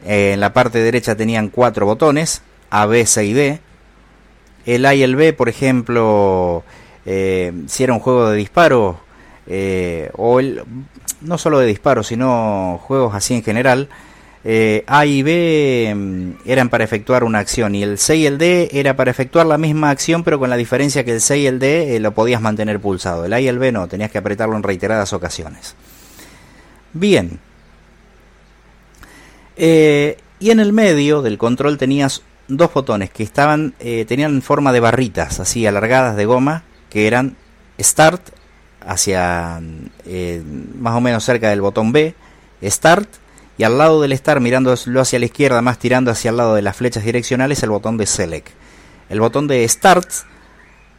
Eh, en la parte derecha tenían cuatro botones, A, B, C y D. El A y el B, por ejemplo, eh, si era un juego de disparo, eh, o el, no solo de disparo, sino juegos así en general, eh, A y B mm, eran para efectuar una acción y el C y el D era para efectuar la misma acción pero con la diferencia que el C y el D eh, lo podías mantener pulsado. El A y el B no, tenías que apretarlo en reiteradas ocasiones. Bien. Eh, y en el medio del control tenías dos botones que estaban tenían forma de barritas así alargadas de goma que eran Start hacia eh, más o menos cerca del botón B, Start y al lado del Start mirándolo hacia la izquierda más tirando hacia el lado de las flechas direccionales el botón de Select. El botón de Start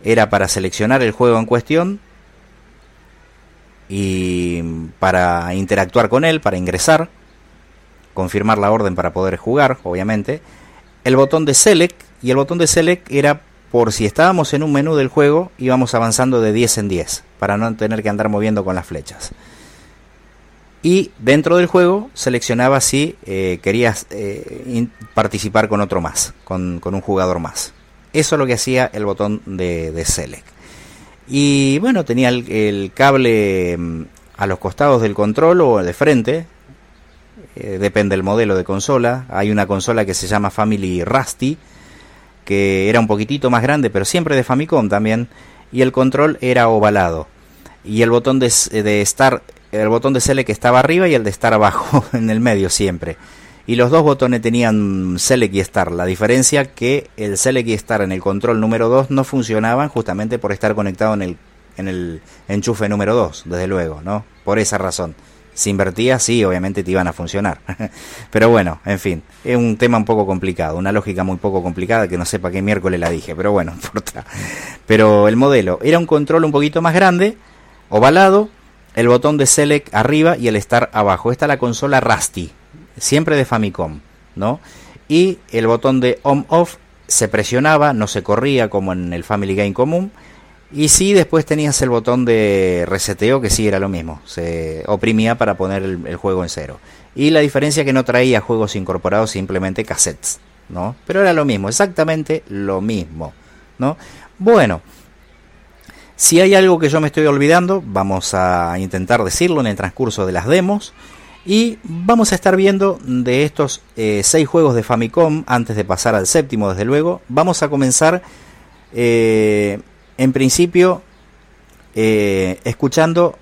era para seleccionar el juego en cuestión y para interactuar con él, para ingresar, confirmar la orden para poder jugar, obviamente. El botón de Select y el botón de Select era por si estábamos en un menú del juego, íbamos avanzando de 10 en 10, para no tener que andar moviendo con las flechas. Y dentro del juego seleccionaba si eh, querías eh, participar con otro más, con, un jugador más. Eso es lo que hacía el botón de, de Select. Y bueno, tenía el, cable mm, a los costados del control o de frente, eh, depende del modelo de consola. Hay una consola que se llama Family Rusty, que era un poquitito más grande, pero siempre de Famicom también, y el control era ovalado. Y el botón de, de Start, el botón de Select estaba arriba y el de Start abajo, en el medio siempre. Y los dos botones tenían Select y Start. La diferencia que el Select y Start en el control número 2 no funcionaban justamente por estar conectado en el, en el enchufe número 2, desde luego, ¿no? Por esa razón. Si invertías, sí, obviamente te iban a funcionar. pero bueno, en fin, es un tema un poco complicado, una lógica muy poco complicada que no sé qué miércoles la dije, pero bueno, importa. Pero el modelo era un control un poquito más grande, ovalado, el botón de Select arriba y el Start abajo. Esta es la consola Rusty, siempre de Famicom, ¿no? Y el botón de On-Off se presionaba, no se corría como en el Family Game común y sí, después tenías el botón de reseteo, que sí era lo mismo. Se oprimía para poner el, juego en cero. Y la diferencia es que no traía juegos incorporados, simplemente cassettes, ¿no? Pero era lo mismo, exactamente lo mismo, ¿no? Bueno, si hay algo que yo me estoy olvidando, vamos a intentar decirlo en el transcurso de las demos. Y vamos a estar viendo de estos eh, seis juegos de Famicom, antes de pasar al séptimo, desde luego, vamos a comenzar eh, en principio, eh, escuchando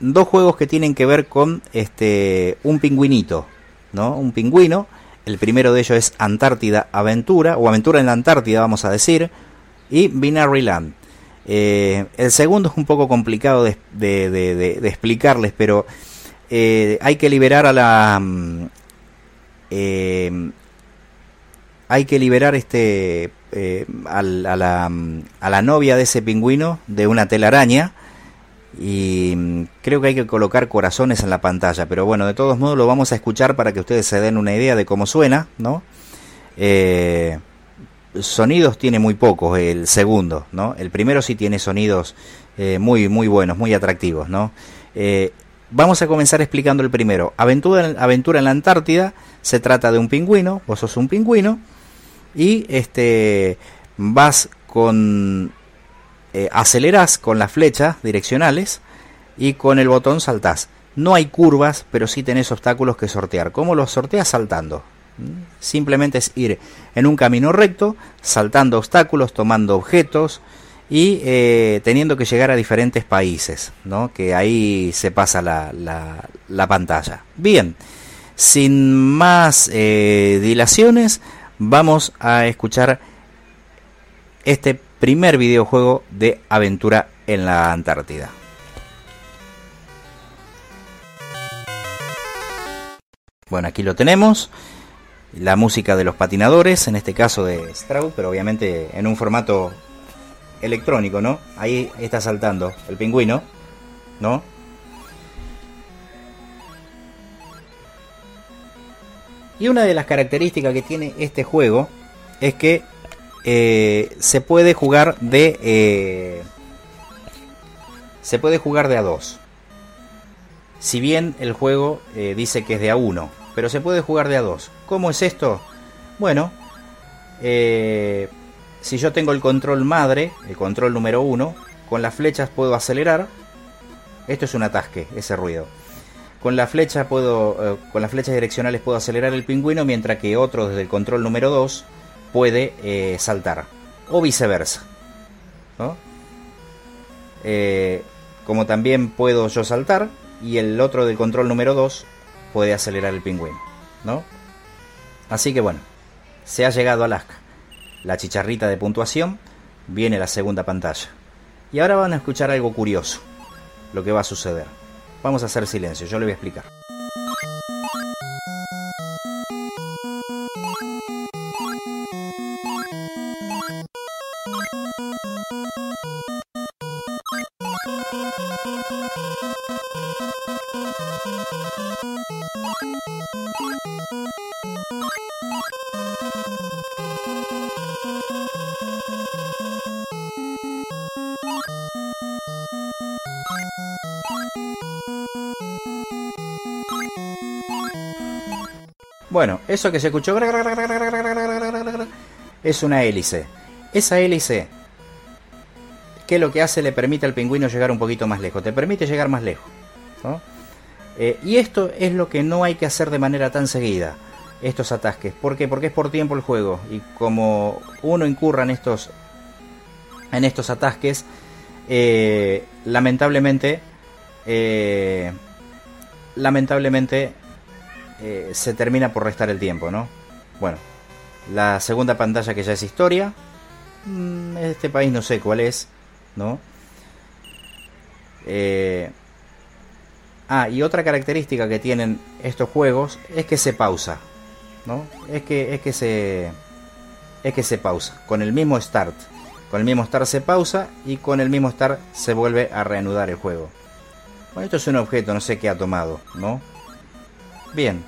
dos juegos que tienen que ver con este un pingüinito, ¿no? Un pingüino. El primero de ellos es Antártida Aventura, o Aventura en la Antártida, vamos a decir, y Binary Land. Eh, el segundo es un poco complicado de, explicarles, pero eh, hay que liberar a la. Mm, hay que liberar este eh, a, la, a, la, novia de ese pingüino de una telaraña y mm, creo que hay que colocar corazones en la pantalla, pero bueno, de todos modos lo vamos a escuchar para que ustedes se den una idea de cómo suena, ¿no? Eh, sonidos tiene muy pocos el segundo, ¿no? El primero sí tiene sonidos eh, muy, muy buenos, muy atractivos, ¿no? vamos a comenzar explicando el primero. Aventura, en la Antártida, se trata de un pingüino, vos sos un pingüino, y este vas con eh, aceleras con las flechas direccionales y con el botón saltás. No hay curvas, pero sí tenés obstáculos que sortear. ¿Cómo los sorteas? Saltando. Simplemente es ir en un camino recto, saltando obstáculos, tomando objetos y eh, teniendo que llegar a diferentes países, ¿no? que ahí se pasa la, la, pantalla. Bien, sin más eh, dilaciones, vamos a escuchar este primer videojuego de aventura en la Antártida. Bueno, aquí lo tenemos. La música de los patinadores, en este caso de Strauss, pero obviamente en un formato electrónico, ¿no? Ahí está saltando el pingüino, ¿no? Y una de las características que tiene este juego es que eh, se puede jugar de eh, se puede jugar de a dos. Si bien el juego eh, dice que es de a uno, pero se puede jugar de a dos. ¿Cómo es esto? Bueno, si yo tengo el control madre, el control número uno, con las flechas puedo acelerar. Esto es un atasque, ese ruido. Con la flecha puedo, eh, con las flechas direccionales puedo acelerar el pingüino, mientras que otro desde el control número 2 puede eh, saltar. O viceversa. Eh, como también puedo yo saltar, y el otro del control número 2 puede acelerar el pingüino. ¿no? Así que bueno, se ha llegado a Alaska. La chicharrita de puntuación viene la segunda pantalla. Y ahora van a escuchar algo curioso, lo que va a suceder. Vamos a hacer silencio, yo le voy a explicar. Bueno, eso que se escuchó es una hélice. Esa hélice, que lo que hace le permite al pingüino llegar un poquito más lejos, te permite llegar más lejos. y esto es lo que no hay que hacer de manera tan seguida. Estos atasques. ¿Por qué? Porque es por tiempo el juego. Y como uno incurra en estos, en estos atasques, eh, lamentablemente, eh, lamentablemente eh, se termina por restar el tiempo, ¿no? Bueno, la segunda pantalla que ya es historia. mm, Este país no sé cuál es, ¿no? Ah, y otra característica que tienen estos juegos es que se pausa, ¿no? Es que, es que se. Es que se pausa. Con el mismo start. Con el mismo start se pausa y con el mismo start se vuelve a reanudar el juego. Bueno, esto es un objeto, no sé qué ha tomado, ¿no? Bien.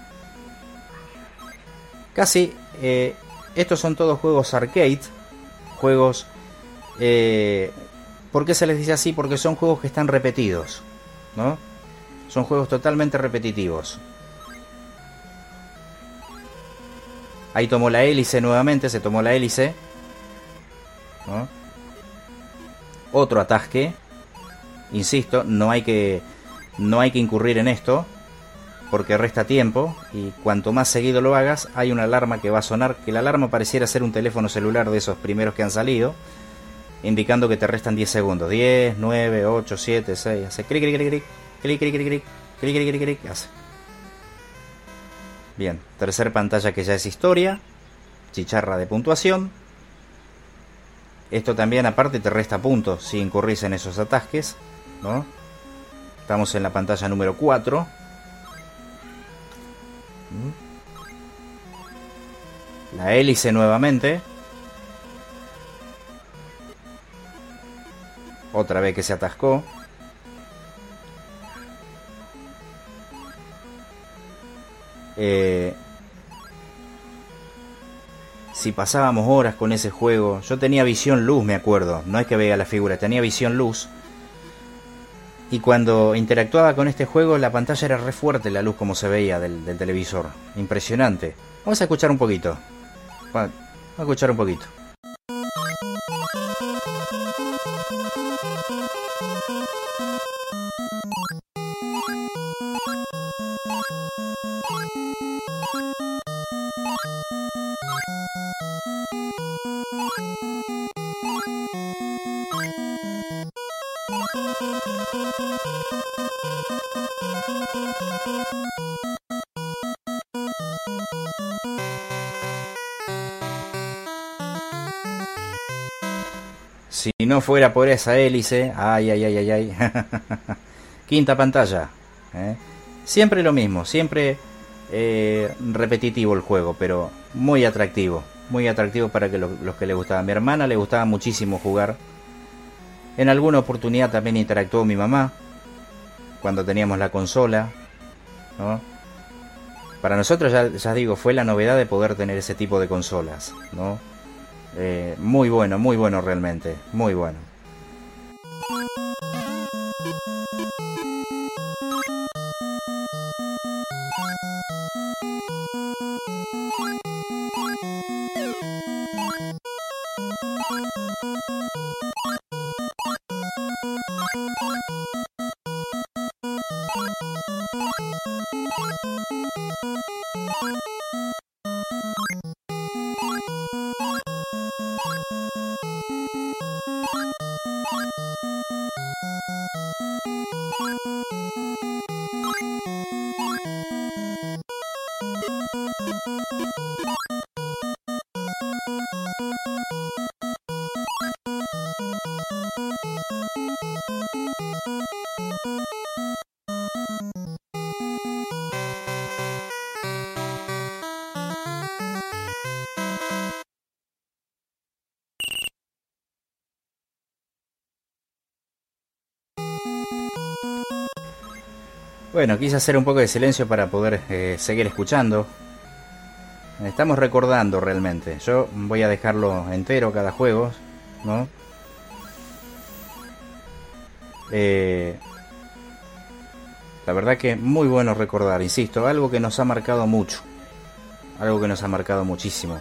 Casi. eh, estos son todos juegos arcade. Juegos. Eh, ¿Por qué se les dice así? Porque son juegos que están repetidos. ¿No? Son juegos totalmente repetitivos. Ahí tomó la hélice nuevamente. Se tomó la hélice. Otro atasque. Insisto, no hay que. No hay que incurrir en esto porque resta tiempo y cuanto más seguido lo hagas hay una alarma que va a sonar, que la alarma pareciera ser un teléfono celular de esos primeros que han salido, indicando que te restan 10 segundos. 10, 9, 8, 7, 6, hace clic, clic, clic, clic, clic, clic, clic, clic, clic, clic, clic. Bien, tercer pantalla que ya es historia, chicharra de puntuación. Esto también aparte te resta puntos si incurrís en esos atasques, ¿no? Estamos en la pantalla número 4. La hélice nuevamente. Otra vez que se atascó. Eh, si pasábamos horas con ese juego, yo tenía visión luz, me acuerdo. No es que vea la figura, tenía visión luz. Y cuando interactuaba con este juego, la pantalla era re fuerte la luz como se veía del, del televisor. Impresionante. Vamos a escuchar un poquito. Va- Vamos a escuchar un poquito. Si no fuera por esa hélice, ay, ay, ay, ay, ay. Quinta pantalla. ¿eh? Siempre lo mismo, siempre eh, repetitivo el juego, pero muy atractivo. Muy atractivo para que lo- los que le gustaba. Mi hermana le gustaba muchísimo jugar. En alguna oportunidad también interactuó mi mamá, cuando teníamos la consola. ¿no? Para nosotros, ya, ya digo, fue la novedad de poder tener ese tipo de consolas. ¿no? Eh, muy bueno, muy bueno realmente, muy bueno. you Bueno, quise hacer un poco de silencio para poder eh, seguir escuchando. Estamos recordando realmente. Yo voy a dejarlo entero cada juego, ¿no? Eh, la verdad que muy bueno recordar, insisto, algo que nos ha marcado mucho. algo que nos ha marcado muchísimo.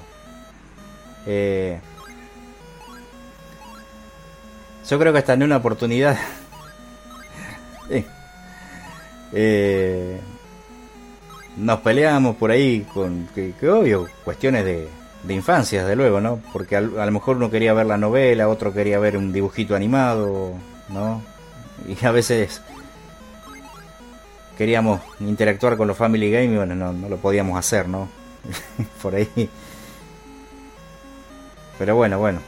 Eh, yo creo que hasta en una oportunidad. eh, eh, nos peleábamos por ahí con, que, obvio, cuestiones de, de infancia, desde luego, ¿no? Porque al- a, lo mejor uno quería ver la novela, otro quería ver un dibujito animado, ¿no? Y a veces queríamos interactuar con los Family Game y bueno, no, no lo podíamos hacer, ¿no? por ahí. Pero bueno, bueno,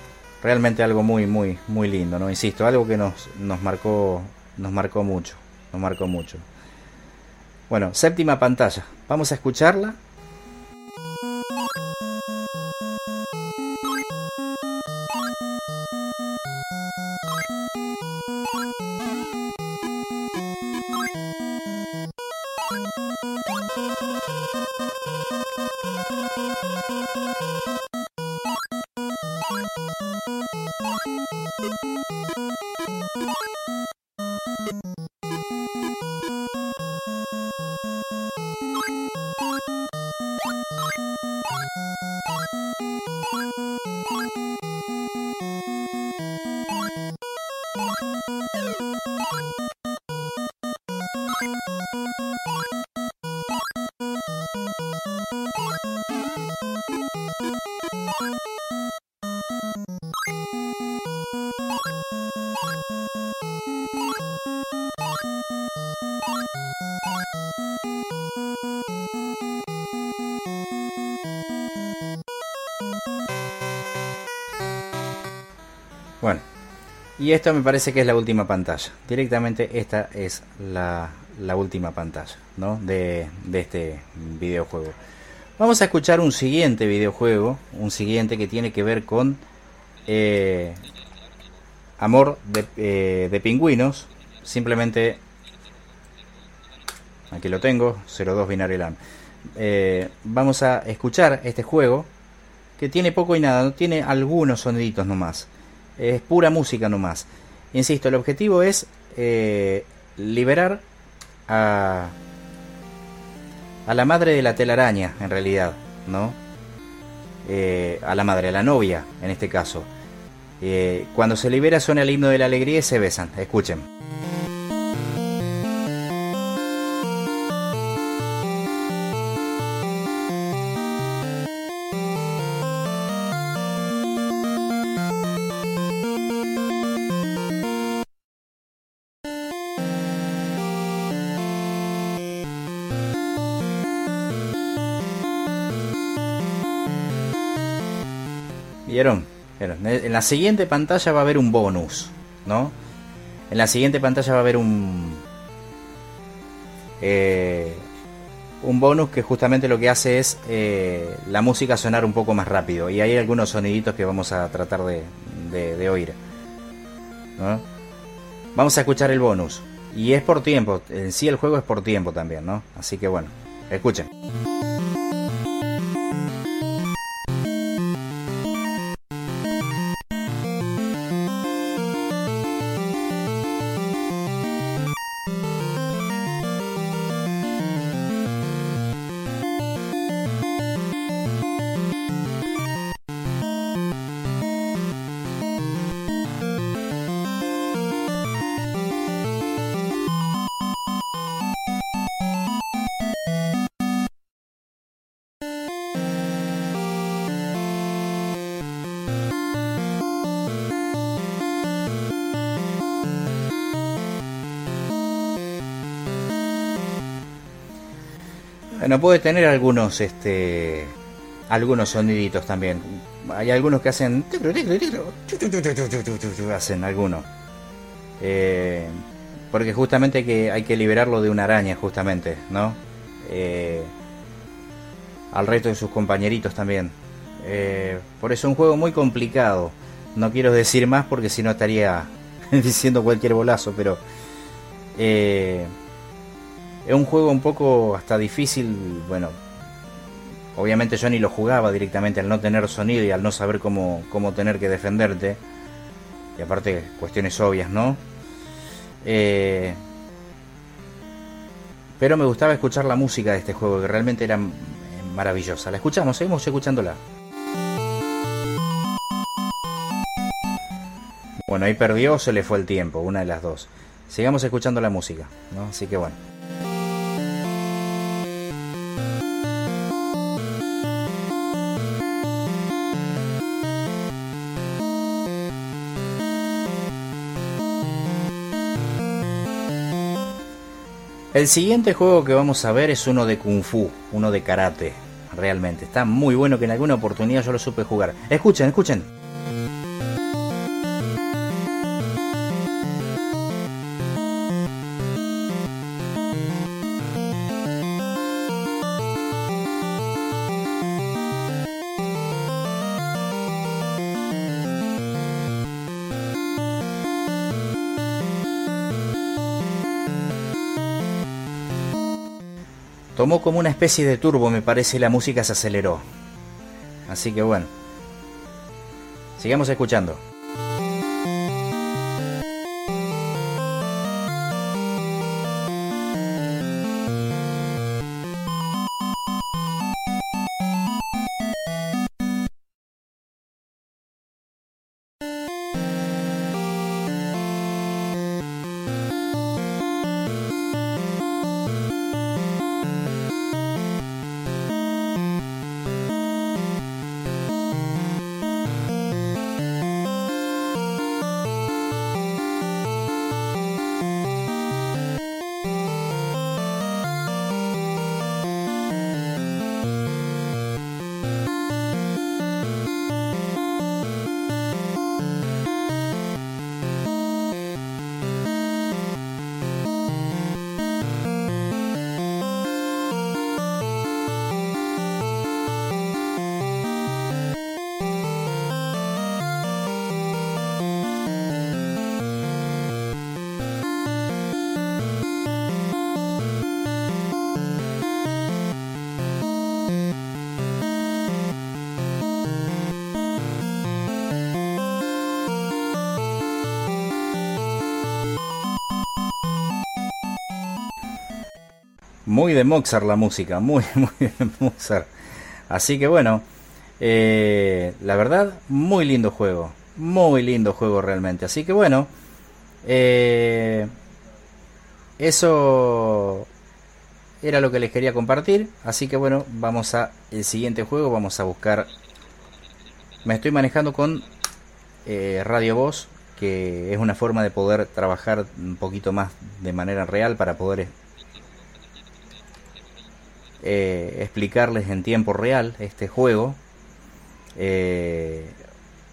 realmente algo muy, muy, muy lindo, ¿no? Insisto, algo que nos, nos marcó, nos marcó mucho, nos marcó mucho. Bueno, séptima pantalla. Vamos a escucharla. Y esto me parece que es la última pantalla. Directamente esta es la, última pantalla ¿no? de, este videojuego. Vamos a escuchar un siguiente videojuego, un siguiente que tiene que ver con eh, Amor de, eh, de Pingüinos. Simplemente, aquí lo tengo, 02 Binary Land. Eh, vamos a escuchar este juego que tiene poco y nada, no tiene algunos soniditos nomás. Es pura música nomás. Insisto, el objetivo es eh, liberar a, a la madre de la telaraña, en realidad, ¿no? Eh, a la madre, a la novia, en este caso. Eh, cuando se libera suena el himno de la alegría y se besan. Escuchen. En la siguiente pantalla va a haber un bonus, ¿no? En la siguiente pantalla va a haber un... eh, un bonus que justamente lo que hace es eh, la música sonar un poco más rápido. Y hay algunos soniditos que vamos a tratar de, de- oír. Vamos a escuchar el bonus. Y es por tiempo. En sí el juego es por tiempo también, ¿no? Así que bueno, escuchen. Puede tener algunos, este, algunos soniditos también. Hay algunos que hacen, hacen algunos, Eh, porque justamente hay que hay que liberarlo de una araña, justamente, ¿no? Eh, al resto de sus compañeritos también. Eh, por eso es un juego muy complicado. No quiero decir más porque si no estaría diciendo cualquier bolazo, pero eh, es un juego un poco hasta difícil, bueno, obviamente yo ni lo jugaba directamente al no tener sonido y al no saber cómo, cómo tener que defenderte. Y aparte cuestiones obvias, ¿no? Eh, pero me gustaba escuchar la música de este juego, que realmente era maravillosa. La escuchamos, seguimos escuchándola. Bueno, ahí perdió o se le fue el tiempo, una de las dos. Sigamos escuchando la música, ¿no? Así que bueno. El siguiente juego que vamos a ver es uno de Kung Fu, uno de karate. Realmente, está muy bueno que en alguna oportunidad yo lo supe jugar. Escuchen, escuchen. Tomó como una especie de turbo, me parece, y la música se aceleró. Así que bueno. Sigamos escuchando. Muy de Mozart la música, muy, muy de Mozart. Así que bueno, eh, la verdad, muy lindo juego. Muy lindo juego realmente. Así que bueno, eh, eso era lo que les quería compartir. Así que bueno, vamos a el siguiente juego. Vamos a buscar. Me estoy manejando con eh, Radio Voz, que es una forma de poder trabajar un poquito más de manera real para poder eh, explicarles en tiempo real este juego. Eh,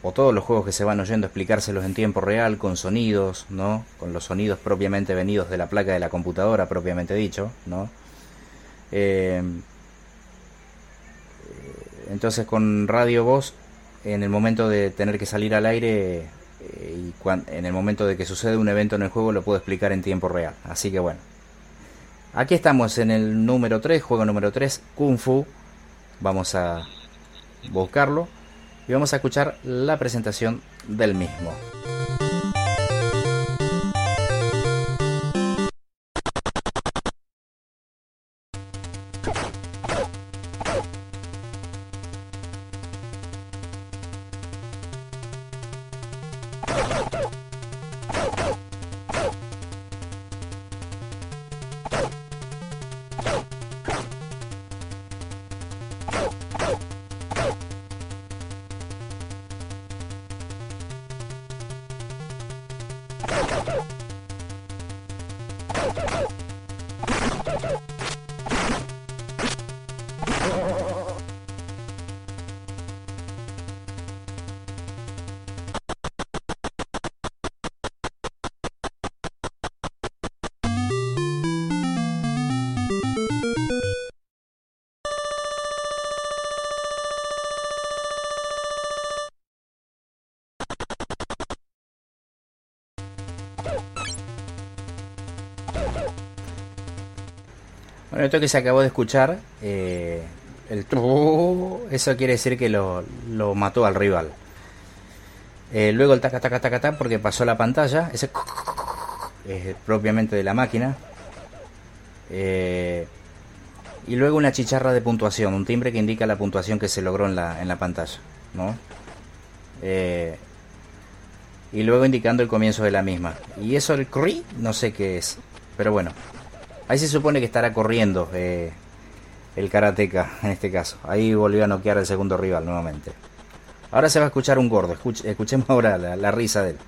o todos los juegos que se van oyendo, explicárselos en tiempo real, con sonidos, ¿no? Con los sonidos propiamente venidos de la placa de la computadora, propiamente dicho, ¿no? Eh, entonces con Radio Voz, en el momento de tener que salir al aire y en el momento de que sucede un evento en el juego, lo puedo explicar en tiempo real. Así que bueno. Aquí estamos en el número 3, juego número 3, Kung Fu. Vamos a buscarlo y vamos a escuchar la presentación del mismo. Esto que se acabó de escuchar, eh, el eso quiere decir que lo, lo mató al rival. Eh, luego el taca taca taca taca porque pasó la pantalla, ese es propiamente de la máquina. Eh, y luego una chicharra de puntuación, un timbre que indica la puntuación que se logró en la, en la pantalla, ¿no? Eh, y luego indicando el comienzo de la misma. Y eso el CRI, no sé qué es, pero bueno, ahí se supone que estará corriendo eh, el karateca en este caso. Ahí volvió a noquear al segundo rival nuevamente. Ahora se va a escuchar un gordo, Escuch- escuchemos ahora la, la risa de él.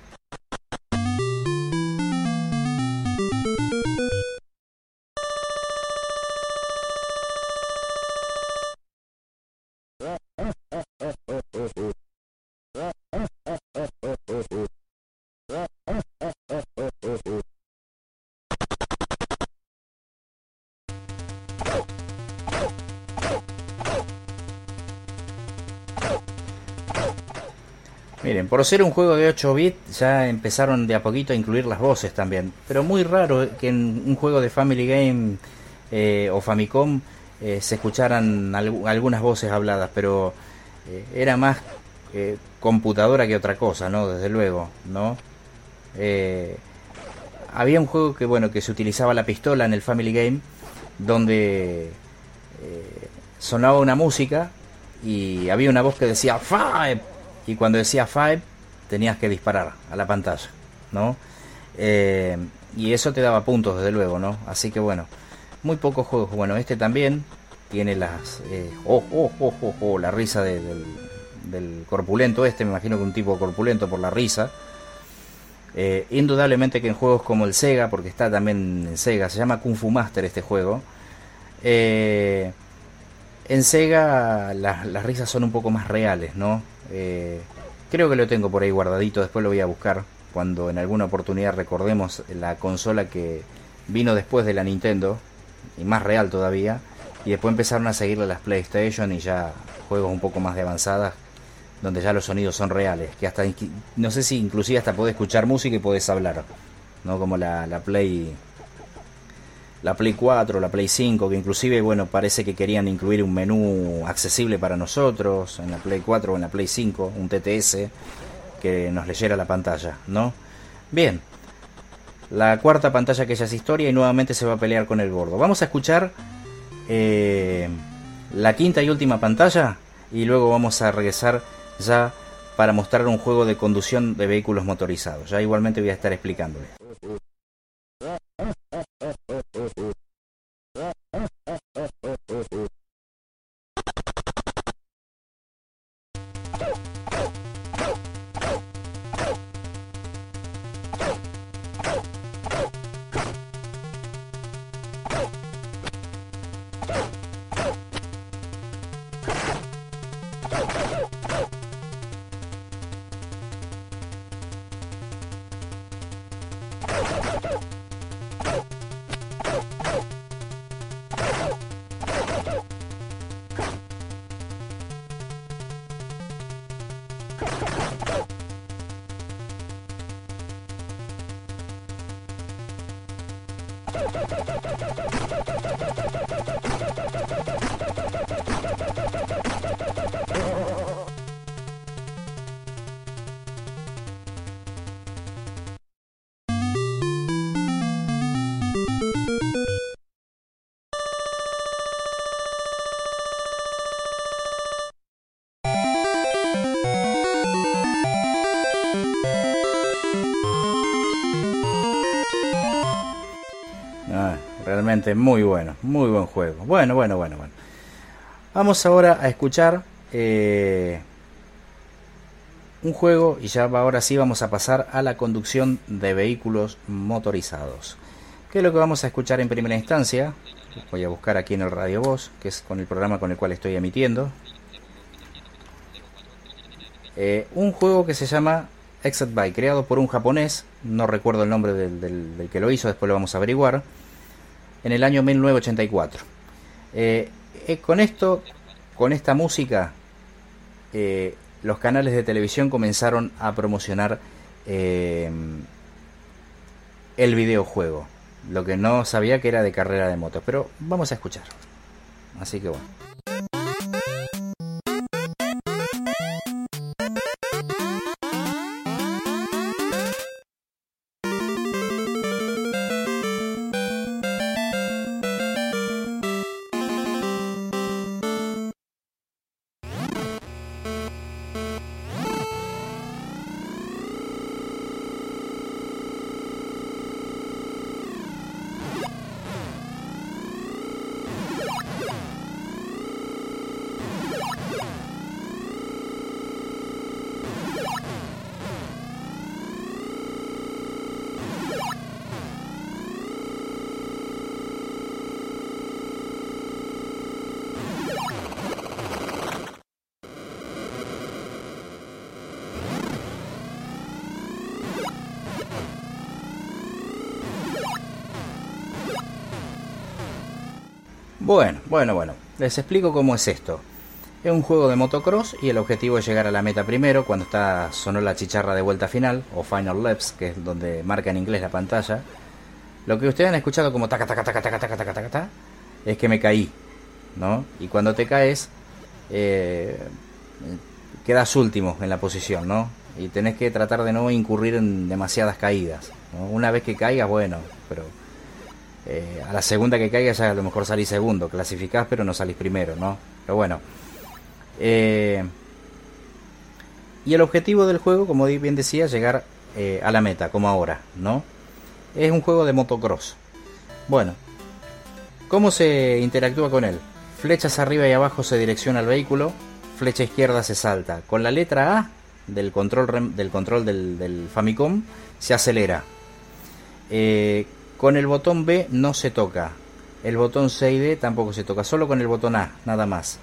Por ser un juego de 8 bits ya empezaron de a poquito a incluir las voces también. Pero muy raro que en un juego de Family Game eh, o Famicom eh, se escucharan algu- algunas voces habladas, pero eh, era más computadora que otra cosa, ¿no? Desde luego, ¿no? Había un juego que, bueno, que se utilizaba la pistola en el Family Game, donde sonaba una música y había una voz que decía Five y cuando decía Five tenías que disparar a la pantalla, ¿no? Eh, y eso te daba puntos, desde luego, ¿no? Así que bueno, muy pocos juegos. Bueno, este también tiene las. eh, oh, oh, oh, oh, oh, la risa de- del, del corpulento este, me imagino que un tipo corpulento por la risa. Eh, indudablemente que en juegos como el Sega, porque está también en Sega, se llama Kung Fu Master este juego. eh, en Sega la- las risas son un poco más reales, ¿no? Eh, creo que lo tengo por ahí guardadito, después lo voy a buscar cuando en alguna oportunidad recordemos la consola que vino después de la Nintendo, y más real todavía, y después empezaron a seguirle las PlayStation y ya juegos un poco más de avanzadas, donde ya los sonidos son reales, que hasta, no sé si inclusive hasta podés escuchar música y podés hablar, ¿no? Como la, la Play la Play 4, la Play 5, que inclusive, bueno, parece que querían incluir un menú accesible para nosotros en la Play 4 o en la Play 5, un TTS que nos leyera la pantalla, ¿no? Bien, la cuarta pantalla que ya es historia y nuevamente se va a pelear con el gordo. Vamos a escuchar eh, la quinta y última pantalla y luego vamos a regresar ya para mostrar un juego de conducción de vehículos motorizados. Ya igualmente voy a estar explicándole. Muy bueno, muy buen juego. Bueno, bueno, bueno, bueno. Vamos ahora a escuchar eh, un juego y ya ahora sí vamos a pasar a la conducción de vehículos motorizados. ¿Qué es lo que vamos a escuchar en primera instancia? Voy a buscar aquí en el Radio Voz, que es con el programa con el cual estoy emitiendo. Eh, un juego que se llama Exit Bike, creado por un japonés, no recuerdo el nombre del, del- del que lo hizo, después lo vamos a averiguar, en el año 1984. Eh, eh, con esto, con esta música, eh, los canales de televisión comenzaron a promocionar eh, el videojuego. Lo que no sabía que era de carrera de motos, pero vamos a escuchar. Así que bueno. Bueno, bueno, bueno. Les explico cómo es esto. Es un juego de motocross y el objetivo es llegar a la meta primero cuando está sonó la chicharra de vuelta final o final laps, que es donde marca en inglés la pantalla. Lo que ustedes han escuchado como taca taca taca taca taca taca taca, taca es que me caí, ¿no? Y cuando te caes eh, quedas último en la posición, ¿no? Y tenés que tratar de no incurrir en demasiadas caídas. Una vez que caigas, bueno, pero eh, a la segunda que caigas ya a lo mejor salís segundo, clasificás pero no salís primero, ¿no? Pero bueno. Eh, y el objetivo del juego, como bien decía, llegar eh, a la meta, como ahora, ¿no? Es un juego de motocross. Bueno, ¿cómo se interactúa con él? Flechas arriba y abajo se direcciona el vehículo, flecha izquierda se salta. Con la letra A del control, del, control del, Famicom se acelera. Con el botón B no se toca. El botón C y D tampoco se toca. Solo con el botón A, nada más.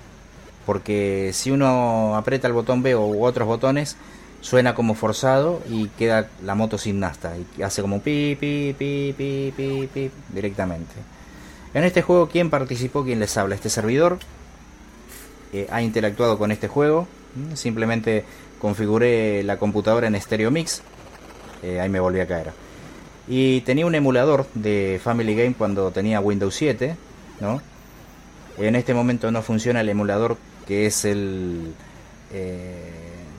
Porque si uno aprieta el botón B u otros botones, suena como forzado y queda la moto sin nasta. Y hace como pi, pi, pi, pi, pi, pi, directamente. En este juego, ¿quién participó? ¿Quién les habla? Este servidor eh, ha interactuado con este juego. Simplemente configuré la computadora en Stereo Mix. Eh, ahí me volví a caer. Y tenía un emulador de Family Game cuando tenía Windows 7. ¿no? En este momento no funciona el emulador que es el eh,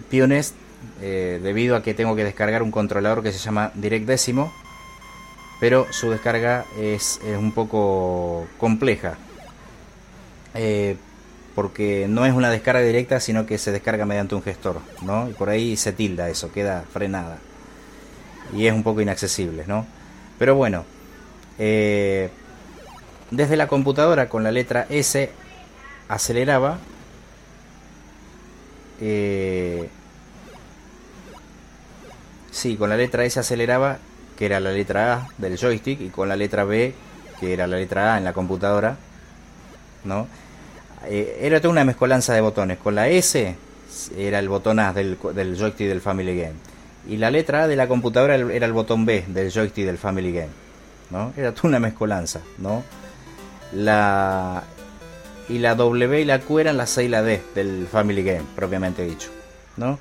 Pionest eh, debido a que tengo que descargar un controlador que se llama Direct Décimo pero su descarga es, es un poco compleja eh, porque no es una descarga directa sino que se descarga mediante un gestor ¿no? y por ahí se tilda eso, queda frenada y es un poco inaccesible ¿no? pero bueno eh, desde la computadora con la letra S aceleraba eh, sí, con la letra S aceleraba, que era la letra A del joystick, y con la letra B, que era la letra A en la computadora, ¿no? Eh, era toda una mezcolanza de botones. Con la S era el botón A del, del joystick del Family Game. Y la letra de la computadora era el botón B del joystick del Family Game. ¿no? Era toda una mezcolanza, ¿no? La, y la W y la Q eran la C y la D del Family Game, propiamente dicho. ¿no?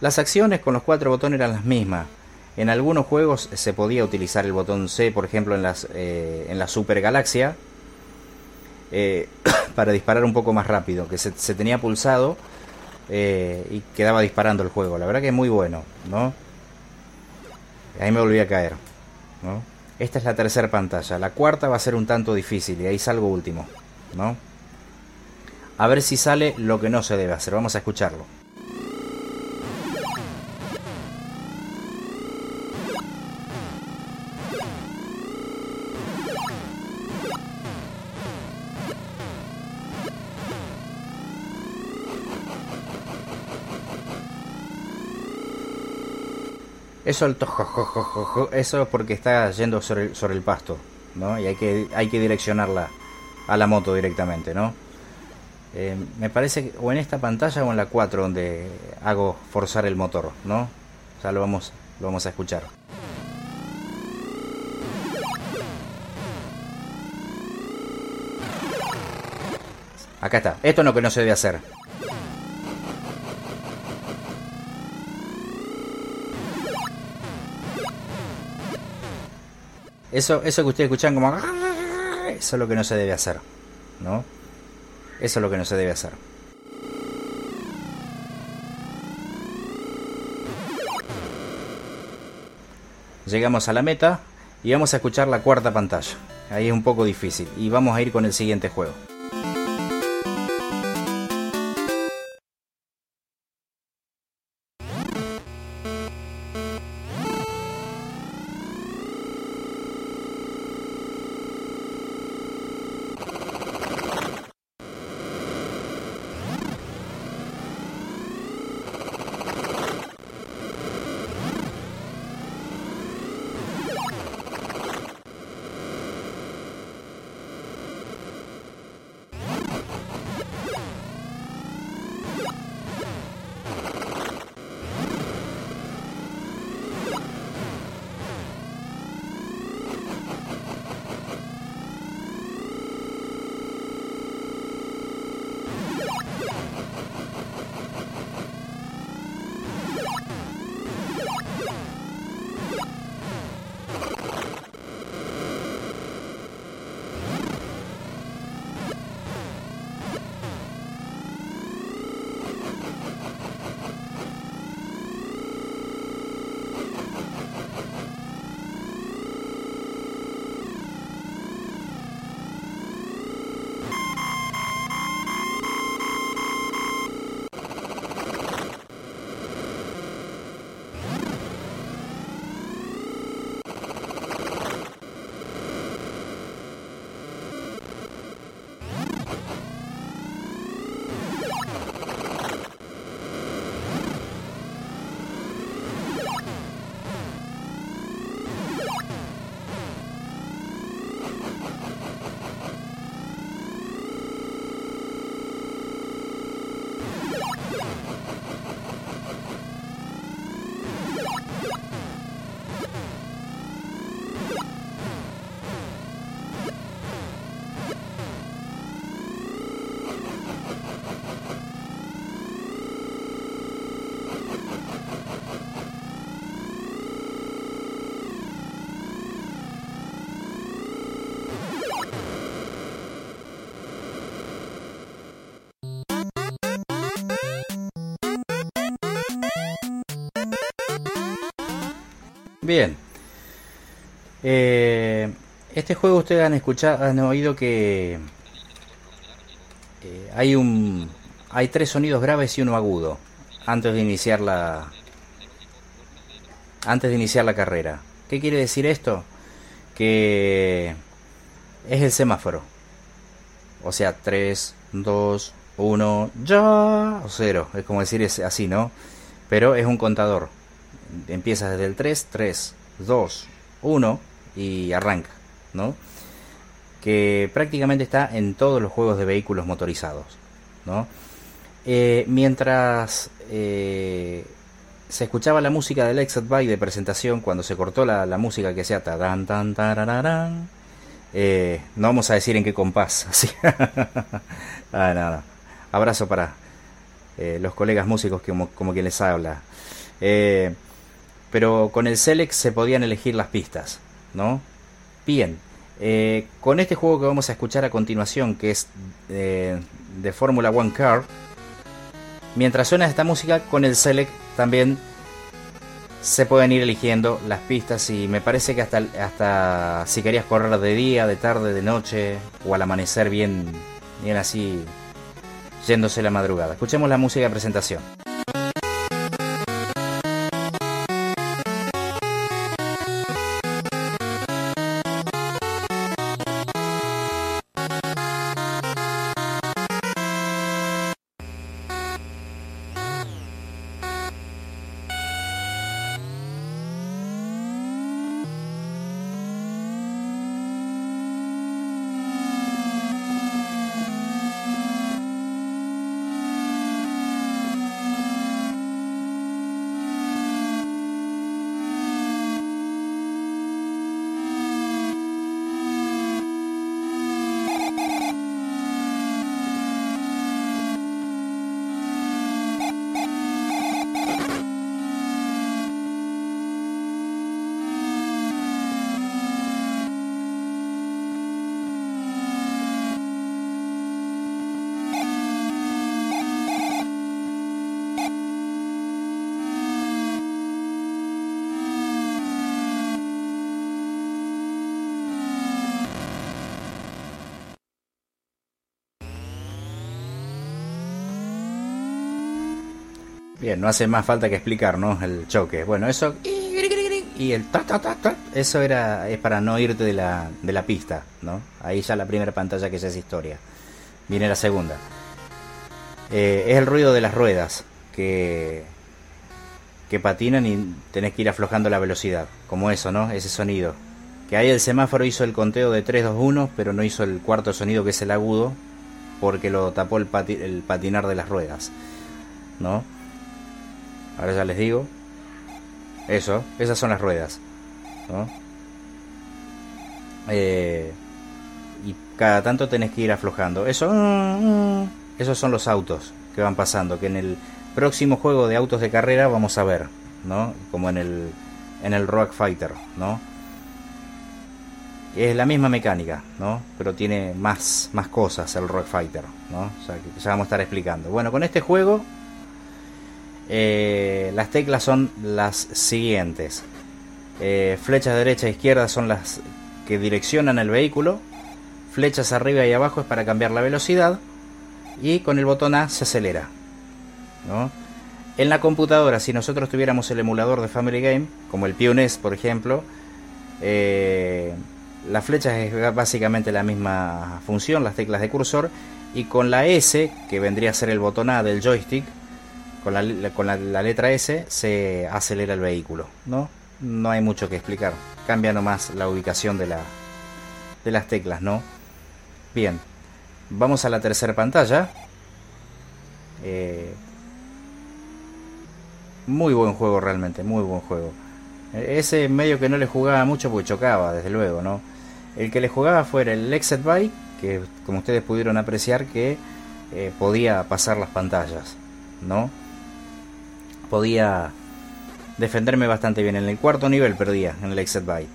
Las acciones con los cuatro botones eran las mismas. En algunos juegos se podía utilizar el botón C, por ejemplo en, las, eh, en la Super Galaxia, eh, para disparar un poco más rápido, que se, se tenía pulsado eh, y quedaba disparando el juego. La verdad que es muy bueno, ¿no? Ahí me volví a caer, ¿no? Esta es la tercera pantalla. La cuarta va a ser un tanto difícil y ahí salgo último, ¿no? A ver si sale lo que no se debe hacer. Vamos a escucharlo. Eso el eso es porque está yendo sobre el, sobre el pasto, ¿no? Y hay que, hay que direccionarla a la moto directamente, ¿no? Eh, me parece que o en esta pantalla o en la 4 donde hago forzar el motor, ¿no? Ya lo vamos, lo vamos a escuchar. Acá está. Esto es lo que no se debe hacer. Eso, eso que ustedes escuchan como... Eso es lo que no se debe hacer. ¿No? Eso es lo que no se debe hacer. Llegamos a la meta y vamos a escuchar la cuarta pantalla. Ahí es un poco difícil. Y vamos a ir con el siguiente juego. Bien. Eh, este juego ustedes han escuchado, han oído que eh, hay un, hay tres sonidos graves y uno agudo antes de iniciar la, antes de iniciar la carrera. ¿Qué quiere decir esto? Que es el semáforo. O sea, 3, 2, 1, ya, o 0. Es como decir es así, ¿no? Pero es un contador. Empieza desde el 3, 3, 2, 1 y arranca, ¿no? Que prácticamente está en todos los juegos de vehículos motorizados, ¿no? Eh, mientras eh, se escuchaba la música del Exit By de presentación, cuando se cortó la, la música que hacía tan tan tarararán, eh, no vamos a decir en qué compás, así. ah. Abrazo para eh, los colegas músicos como, como quien les habla. Pero con el Select se podían elegir las pistas, ¿no? Bien. Eh, con este juego que vamos a escuchar a continuación, que es eh, de Fórmula One Car, mientras suena esta música, con el Select también se pueden ir eligiendo las pistas y me parece que hasta, hasta si querías correr de día, de tarde, de noche o al amanecer bien, bien así, yéndose la madrugada. Escuchemos la música de presentación. No hace más falta que explicar, ¿no? El choque. Bueno, eso. Y el ta ta ta ta. Eso era. es para no irte de la, de la pista, ¿no? Ahí ya la primera pantalla que ya es historia. Viene la segunda. Eh, es el ruido de las ruedas que. que patinan y tenés que ir aflojando la velocidad. Como eso, ¿no? Ese sonido. Que ahí el semáforo hizo el conteo de 3, 2, 1, pero no hizo el cuarto sonido que es el agudo. Porque lo tapó el, el patinar de las ruedas. ¿No? Ahora ya les digo. Eso, esas son las ruedas. ¿no? Eh, y cada tanto tenés que ir aflojando. Eso, mm, mm, esos son los autos que van pasando. Que en el próximo juego de autos de carrera vamos a ver, ¿no? Como en el en el Rock Fighter, ¿no? Es la misma mecánica, ¿no? Pero tiene más, más cosas el Rock Fighter, ¿no? O sea, que ya vamos a estar explicando. Bueno, con este juego eh, las teclas son las siguientes. Eh, flechas derecha e izquierda son las que direccionan el vehículo. Flechas arriba y abajo es para cambiar la velocidad. Y con el botón A se acelera. En la computadora, si nosotros tuviéramos el emulador de Family Game, como el Pioneer, por ejemplo, eh, las flechas es básicamente la misma función, las teclas de cursor. Y con la S, que vendría a ser el botón A del joystick, con la, letra S se acelera el vehículo, ¿no? No hay mucho que explicar. Cambia nomás la ubicación de, la, de las teclas, ¿no? Bien, vamos a la tercera pantalla. Eh, muy buen juego realmente, muy buen juego. Eh, Ese medio que no le jugaba mucho porque chocaba, desde luego, ¿no? El que le jugaba fuera el Exit Bike, que como ustedes pudieron apreciar que eh, podía pasar las pantallas, ¿no? Podía defenderme bastante bien. En el cuarto nivel perdía en el Exit Bike.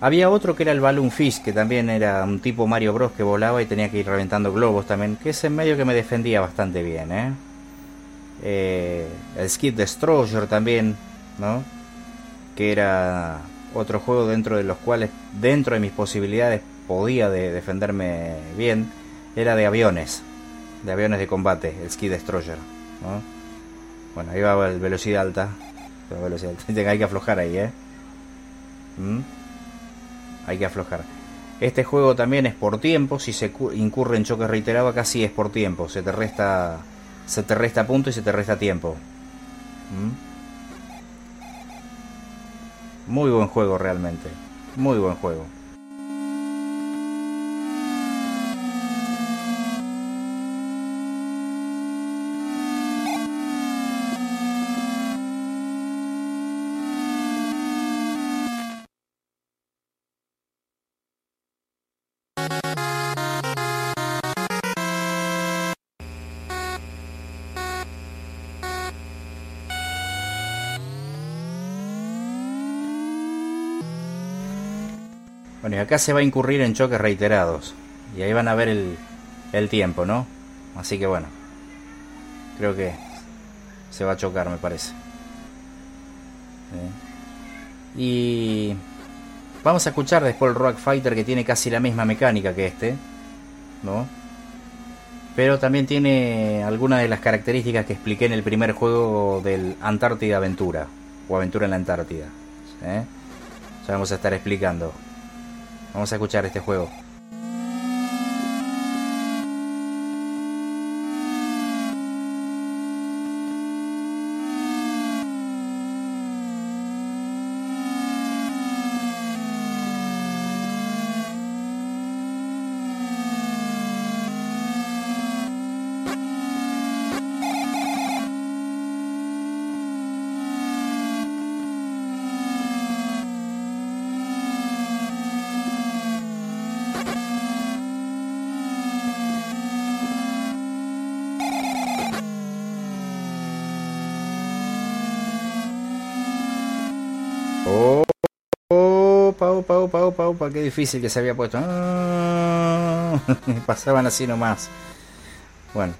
Había otro que era el Balloon Fish, que también era un tipo Mario Bros que volaba y tenía que ir reventando globos también, que es en medio que me defendía bastante bien, ¿eh? Eh, el Skid Destroyer también, ¿no? que era otro juego dentro de los cuales, dentro de mis posibilidades, podía de defenderme bien, era de aviones, de aviones de combate, el Ski Destroyer. Bueno, ahí va el velocidad alta. Velocidad alta. Hay que aflojar ahí, ¿eh? ¿Mm? Hay que aflojar. Este juego también es por tiempo, si se cu- incurre en choques reiterados, sí es por tiempo, se te resta se te resta punto y se te resta tiempo. ¿Mm? Muy buen juego realmente, muy buen juego. Y acá se va a incurrir en choques reiterados. Y ahí van a ver el, el tiempo, ¿no? Así que bueno. Creo que se va a chocar, me parece. Sí. Y vamos a escuchar después el Rock Fighter que tiene casi la misma mecánica que este, ¿no? Pero también tiene algunas de las características que expliqué en el primer juego del Antártida Aventura o Aventura en la Antártida. ¿eh? Ya vamos a estar explicando. Vamos a escuchar este juego. Qué difícil que se había puesto. Pasaban así nomás. Bueno,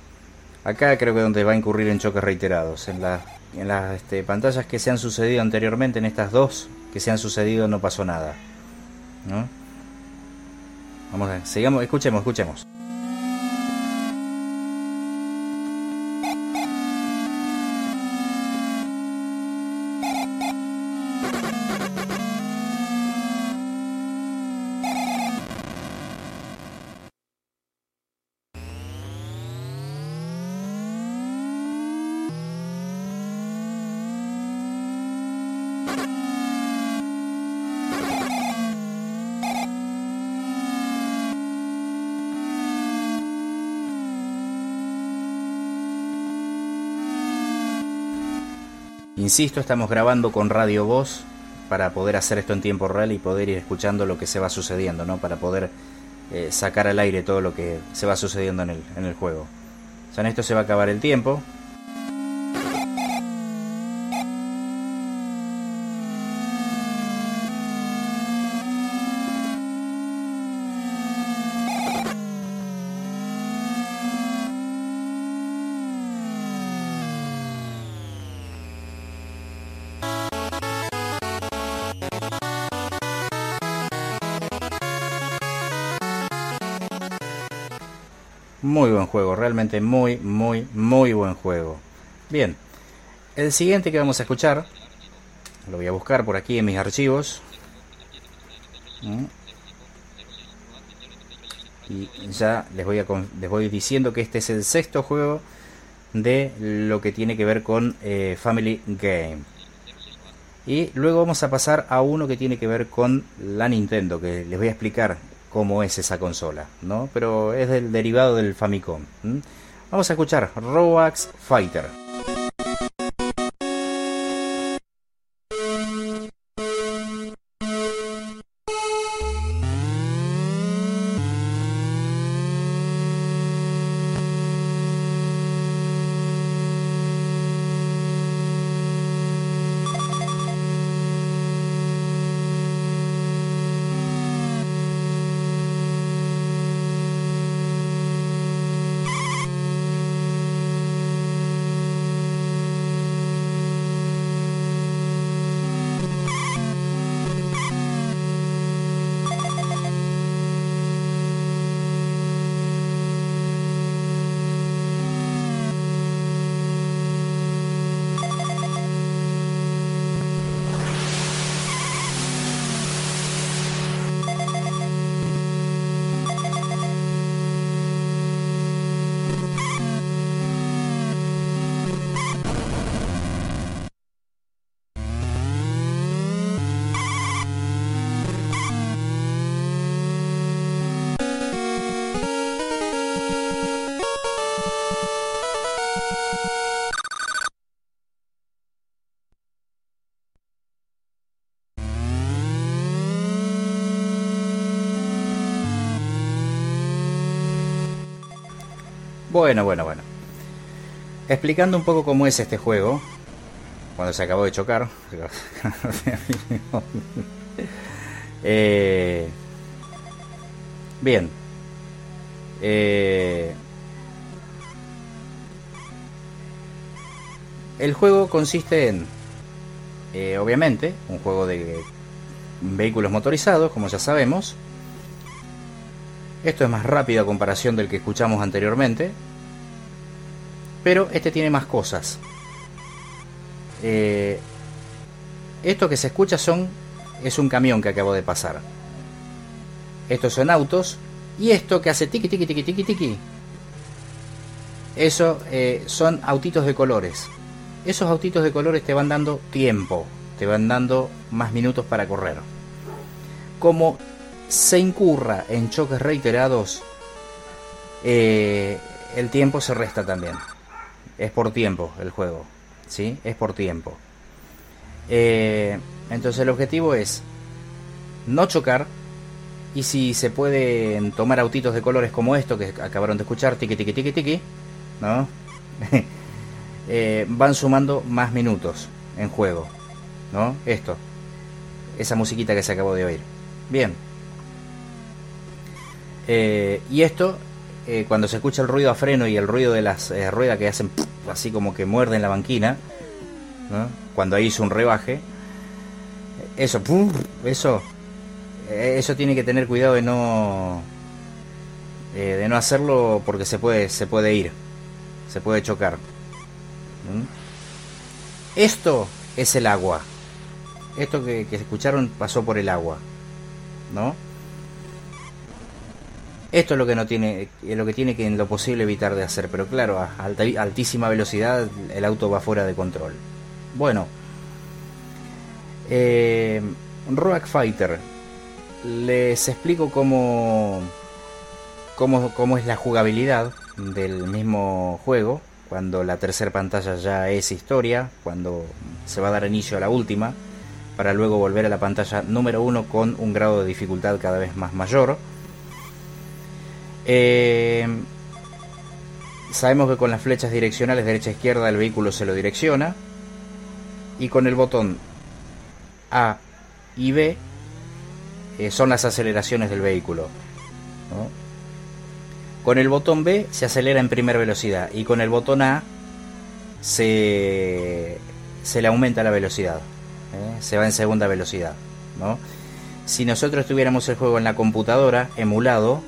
acá creo que donde va a incurrir en choques reiterados. En, la- en las este, pantallas que se han sucedido anteriormente, en estas dos que se han sucedido, no pasó nada. ¿No? Vamos a ver, sigamos, escuchemos, escuchemos. Insisto, estamos grabando con Radio Voz para poder hacer esto en tiempo real y poder ir escuchando lo que se va sucediendo, ¿no? Para poder eh, sacar al aire todo lo que se va sucediendo en el, en el juego. O sea, en esto se va a acabar el tiempo. Muy buen juego, realmente muy, muy, muy buen juego. Bien, el siguiente que vamos a escuchar, lo voy a buscar por aquí en mis archivos. Mm. Y ya les voy, a, les voy diciendo que este es el sexto juego de lo que tiene que ver con eh, Family Game. Y luego vamos a pasar a uno que tiene que ver con la Nintendo, que les voy a explicar cómo es esa consola, ¿no? Pero es del derivado del Famicom. Vamos a escuchar Roax Fighter. Bueno, bueno, bueno. Explicando un poco cómo es este juego, cuando se acabó de chocar. Eh, bien. Eh, el juego consiste en, eh, obviamente, un juego de vehículos motorizados, como ya sabemos. Esto es más rápido a comparación del que escuchamos anteriormente. Pero este tiene más cosas. Eh, esto que se escucha son es un camión que acabo de pasar. Estos son autos y esto que hace tiki tiki tiki tiki tiki. Eso eh, son autitos de colores. Esos autitos de colores te van dando tiempo, te van dando más minutos para correr. Como se incurra en choques reiterados, eh, el tiempo se resta también. Es por tiempo el juego. ¿sí? Es por tiempo. Eh, entonces el objetivo es no chocar y si se pueden tomar autitos de colores como esto que acabaron de escuchar, tiki tiki tiki tiki, ¿no? Eh, van sumando más minutos en juego, ¿no? Esto, esa musiquita que se acabó de oír. Bien. Eh, y esto, cuando se escucha el ruido a freno y el ruido de las ruedas que hacen así como que muerde en la banquina, cuando hizo un rebaje, eso, eso, eso tiene que tener cuidado de no, eh, de no hacerlo porque se puede, se puede ir, se puede chocar. Esto es el agua. Esto que, que escucharon pasó por el agua, ¿no? Esto es lo que no tiene, lo que tiene que en lo posible evitar de hacer, pero claro, a altísima velocidad el auto va fuera de control. Bueno, eh, Fighter, les explico cómo, cómo, cómo es la jugabilidad del mismo juego, cuando la tercera pantalla ya es historia, cuando se va a dar inicio a la última, para luego volver a la pantalla número uno con un grado de dificultad cada vez más mayor. Eh, sabemos que con las flechas direccionales derecha-izquierda el vehículo se lo direcciona y con el botón A y B eh, son las aceleraciones del vehículo. Con el botón B se acelera en primera velocidad y con el botón A se, se le aumenta la velocidad, ¿eh? se va en segunda velocidad. Si nosotros tuviéramos el juego en la computadora emulado,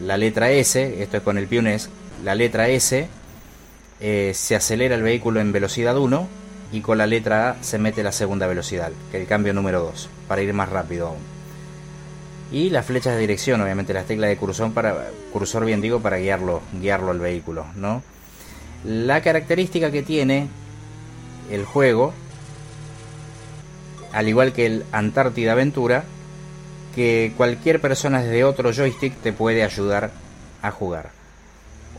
la letra S, esto es con el Piones, la letra S eh, se acelera el vehículo en velocidad 1 y con la letra A se mete la segunda velocidad, que es el cambio número 2, para ir más rápido aún. Y las flechas de dirección, obviamente las teclas de cursor para cursor bien digo para guiarlo, guiarlo al vehículo, ¿no? La característica que tiene el juego, al igual que el Antártida Aventura, que cualquier persona desde otro joystick te puede ayudar a jugar.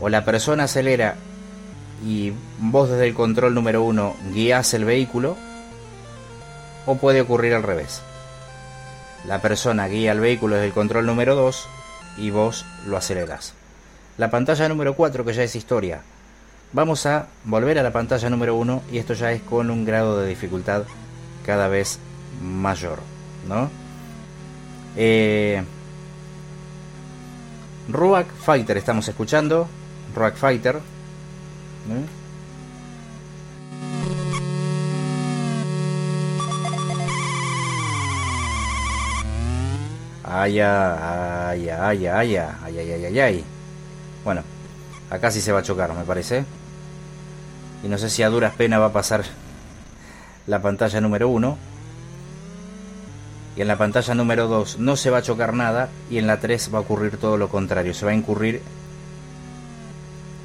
O la persona acelera y vos desde el control número uno guías el vehículo, o puede ocurrir al revés. La persona guía el vehículo desde el control número 2 y vos lo aceleras. La pantalla número 4 que ya es historia. Vamos a volver a la pantalla número 1 y esto ya es con un grado de dificultad cada vez mayor, ¿no? Eh, Rock Fighter estamos escuchando. Rock Fighter. ¿eh? Ay, ay, ay, ay, ay, ay, ay, ay, ay. Bueno, acá sí se va a chocar, me parece. Y no sé si a duras penas va a pasar la pantalla número 1 y en la pantalla número 2 no se va a chocar nada y en la 3 va a ocurrir todo lo contrario, se va a incurrir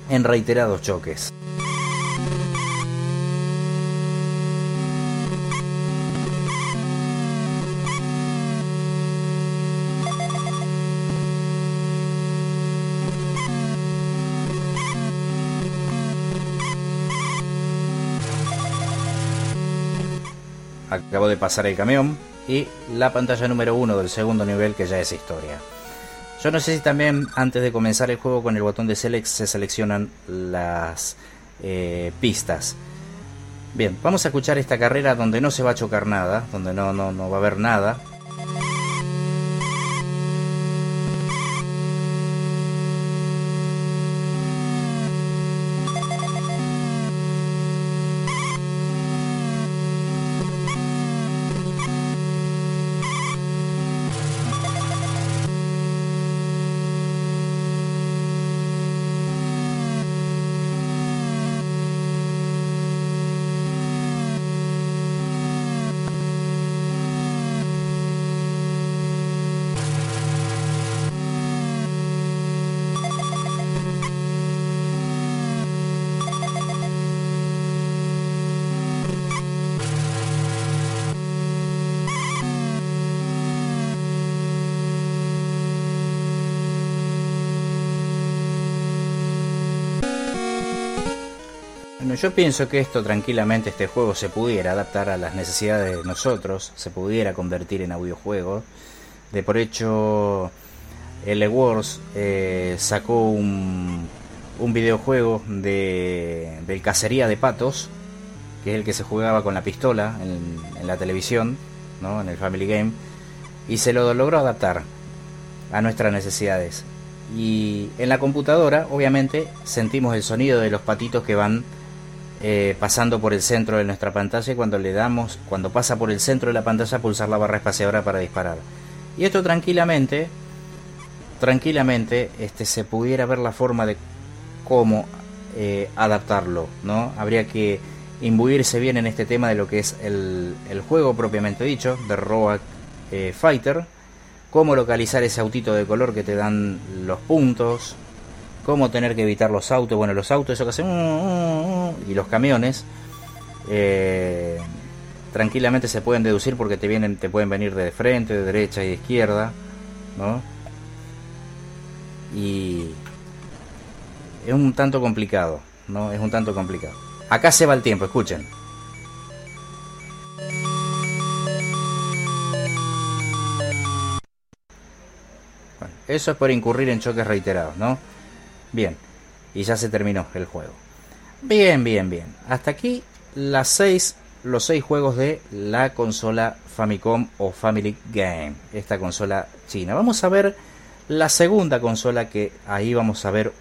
en reiterados choques. Acabo de pasar el camión y la pantalla número 1 del segundo nivel que ya es historia. Yo no sé si también antes de comenzar el juego con el botón de select se seleccionan las eh, pistas. Bien, vamos a escuchar esta carrera donde no se va a chocar nada, donde no, no, no va a haber nada. Yo pienso que esto tranquilamente, este juego se pudiera adaptar a las necesidades de nosotros, se pudiera convertir en audiojuego. De por hecho, el Wars eh, sacó un, videojuego de, cacería de patos, que es el que se jugaba con la pistola en, la televisión, en el Family Game, y se lo logró adaptar a nuestras necesidades. Y en la computadora, obviamente, sentimos el sonido de los patitos que van eh, pasando por el centro de nuestra pantalla y cuando le damos, cuando pasa por el centro de la pantalla, pulsar la barra espaciadora para disparar. Y esto tranquilamente, tranquilamente, este, se pudiera ver la forma de cómo eh, adaptarlo, ¿no? Habría que imbuirse bien en este tema de lo que es el, juego propiamente dicho, de Rogue eh, Fighter, cómo localizar ese autito de color que te dan los puntos, cómo tener que evitar los autos, bueno, los autos, eso que hacen, y los camiones, eh, tranquilamente se pueden deducir porque te vienen, te pueden venir de frente, de derecha y de izquierda, ¿no? Y es un tanto complicado, ¿no? Es un tanto complicado. Acá se va el tiempo, escuchen. Eso es por incurrir en choques reiterados, ¿no? Bien, y ya se terminó el juego. Bien, bien, bien. Hasta aquí las seis, los seis juegos de la consola Famicom o Family Game, esta consola china. Vamos a ver la segunda consola que ahí vamos a ver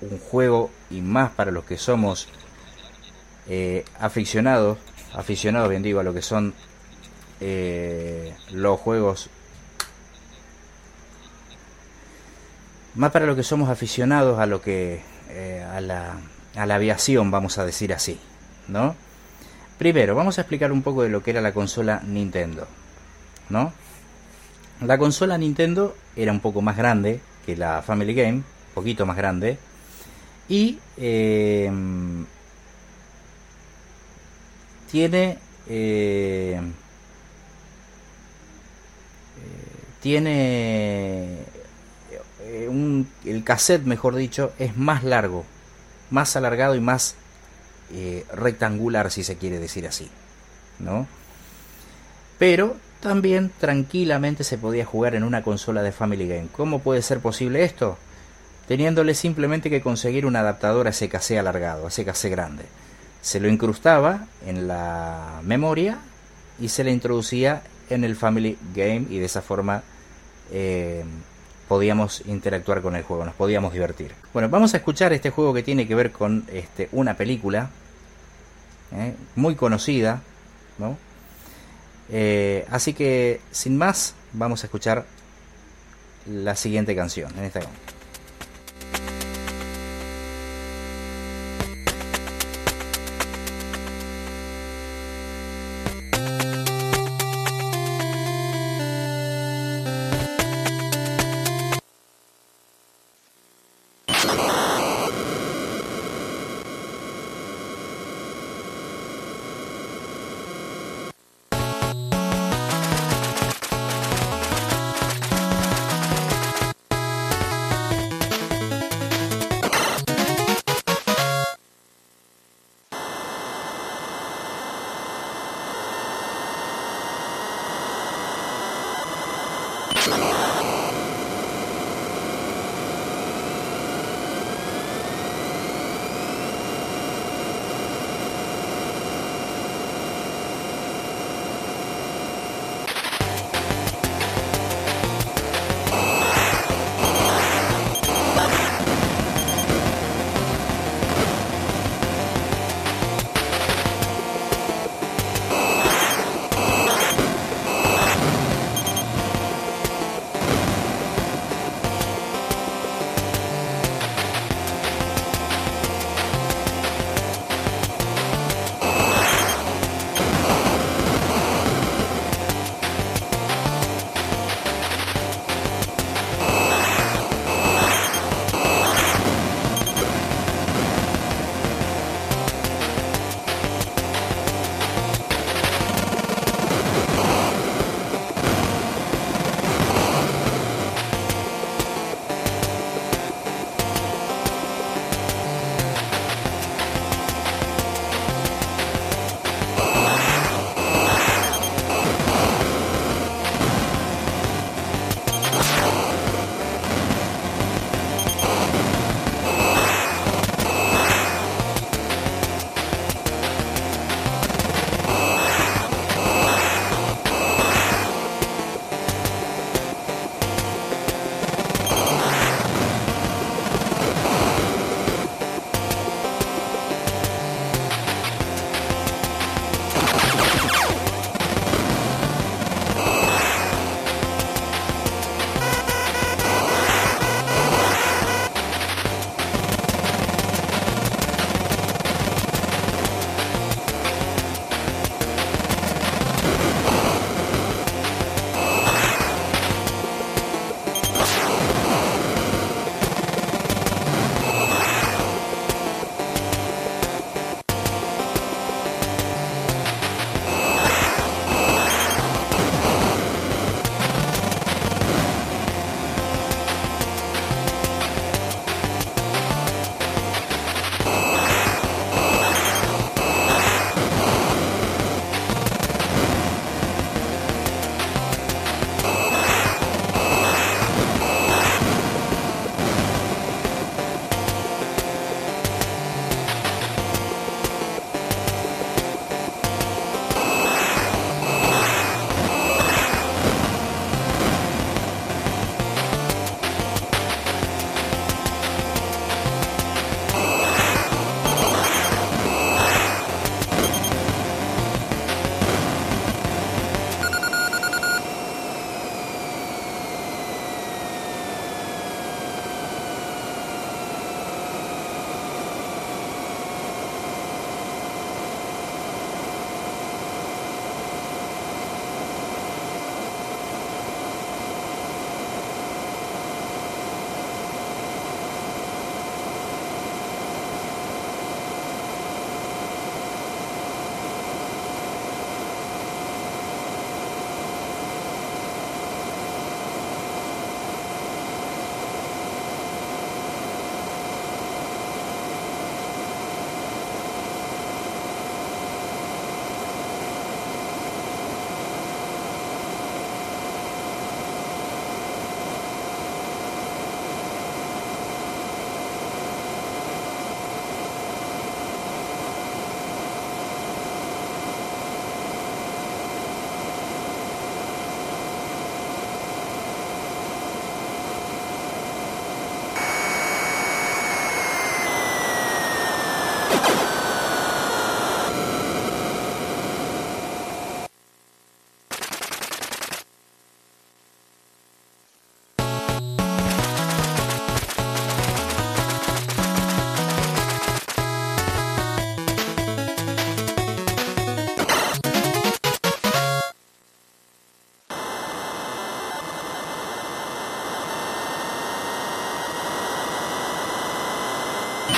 un juego y más para los que somos eh, aficionados, aficionados bien digo a lo que son eh, los juegos más para lo que somos aficionados a lo que eh, a, la, a la aviación vamos a decir así no primero vamos a explicar un poco de lo que era la consola Nintendo no la consola Nintendo era un poco más grande que la Family Game poquito más grande y eh, tiene eh, tiene eh, el cassette, mejor dicho, es más largo, más alargado y más eh, rectangular, si se quiere decir así, ¿no? Pero también tranquilamente se podía jugar en una consola de Family Game. ¿Cómo puede ser posible esto? Teniéndole simplemente que conseguir un adaptador a ese cassette alargado, a ese cassette grande. Se lo incrustaba en la memoria y se le introducía en el Family Game y de esa forma eh, podíamos interactuar con el juego, nos podíamos divertir. Bueno, vamos a escuchar este juego que tiene que ver con este, una película ¿eh? muy conocida, ¿no? Eh, así que, sin más, vamos a escuchar la siguiente canción. En esta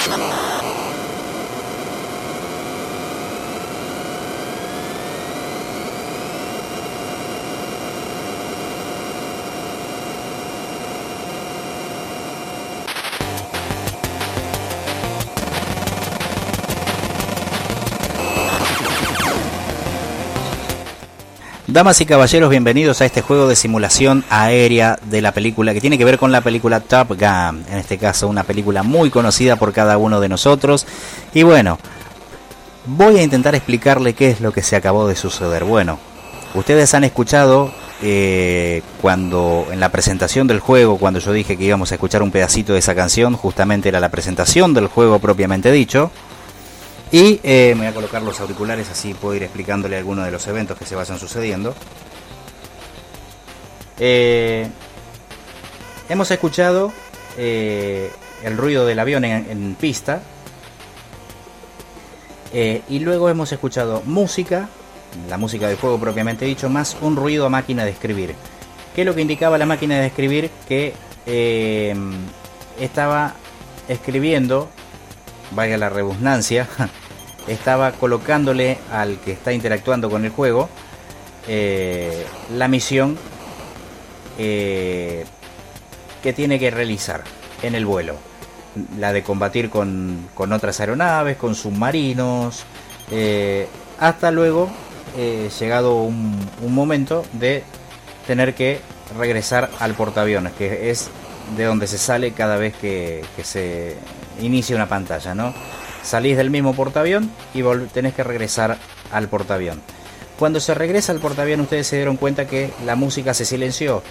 Thank you. Damas y caballeros, bienvenidos a este juego de simulación aérea de la película que tiene que ver con la película Top Gun. En este caso, una película muy conocida por cada uno de nosotros. Y bueno, voy a intentar explicarle qué es lo que se acabó de suceder. Bueno, ustedes han escuchado eh, cuando en la presentación del juego, cuando yo dije que íbamos a escuchar un pedacito de esa canción, justamente era la presentación del juego propiamente dicho. Y eh, me voy a colocar los auriculares así puedo ir explicándole algunos de los eventos que se vayan sucediendo. Eh, hemos escuchado eh, el ruido del avión en, en pista. y luego hemos escuchado música, la música del juego propiamente dicho, más un ruido a máquina de escribir. ¿Qué es lo que indicaba la máquina de escribir? Que estaba escribiendo valga la redundancia, estaba colocándole al que está interactuando con el juego eh, la misión eh, que tiene que realizar en el vuelo. La de combatir con, con otras aeronaves, con submarinos, eh, hasta luego, llegado un, momento de tener que regresar al portaaviones, que es de donde se sale cada vez que se inicia una pantalla, ¿no? Salís del mismo portaavión y tenés que regresar al portaavión. Cuando se regresa al portaavión ustedes se dieron cuenta que la música se silenció,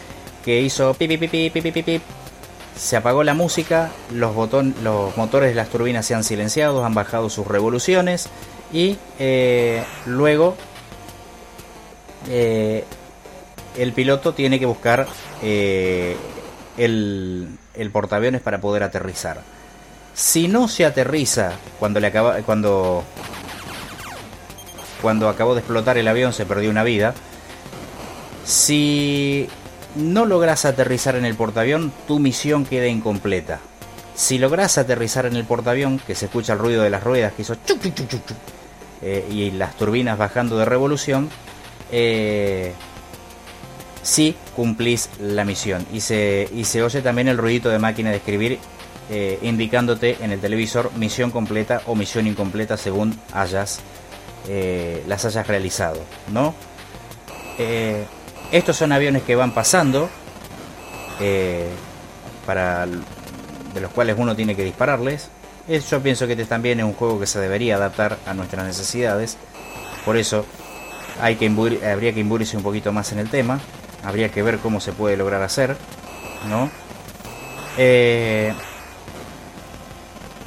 que hizo pi pi pi pi pi pi pi, pi. se apagó la música, los, botón, los motores de las turbinas se han silenciado, han bajado sus revoluciones y eh, luego eh, el piloto tiene que buscar eh, el portaaviones para poder aterrizar. Si no se aterriza cuando le acaba, cuando cuando acabó de explotar el avión se perdió una vida. Si no logras aterrizar en el portaavión, tu misión queda incompleta. Si logras aterrizar en el portaavión, que se escucha el ruido de las ruedas que hizo chuc, chuc, chuc, chuc, eh, y las turbinas bajando de revolución, eh, sí cumplís la misión. Y se, y se oye también el ruidito de máquina de escribir eh, indicándote en el televisor misión completa o misión incompleta según hayas eh, las hayas realizado, ¿no? Eh, estos son aviones que van pasando, para de los cuales uno tiene que dispararles. Yo pienso que este también es un juego que se debería adaptar a nuestras necesidades. Por eso hay que habría que imbuirse un poquito más en el tema. Habría que ver cómo se puede lograr hacer, ¿no?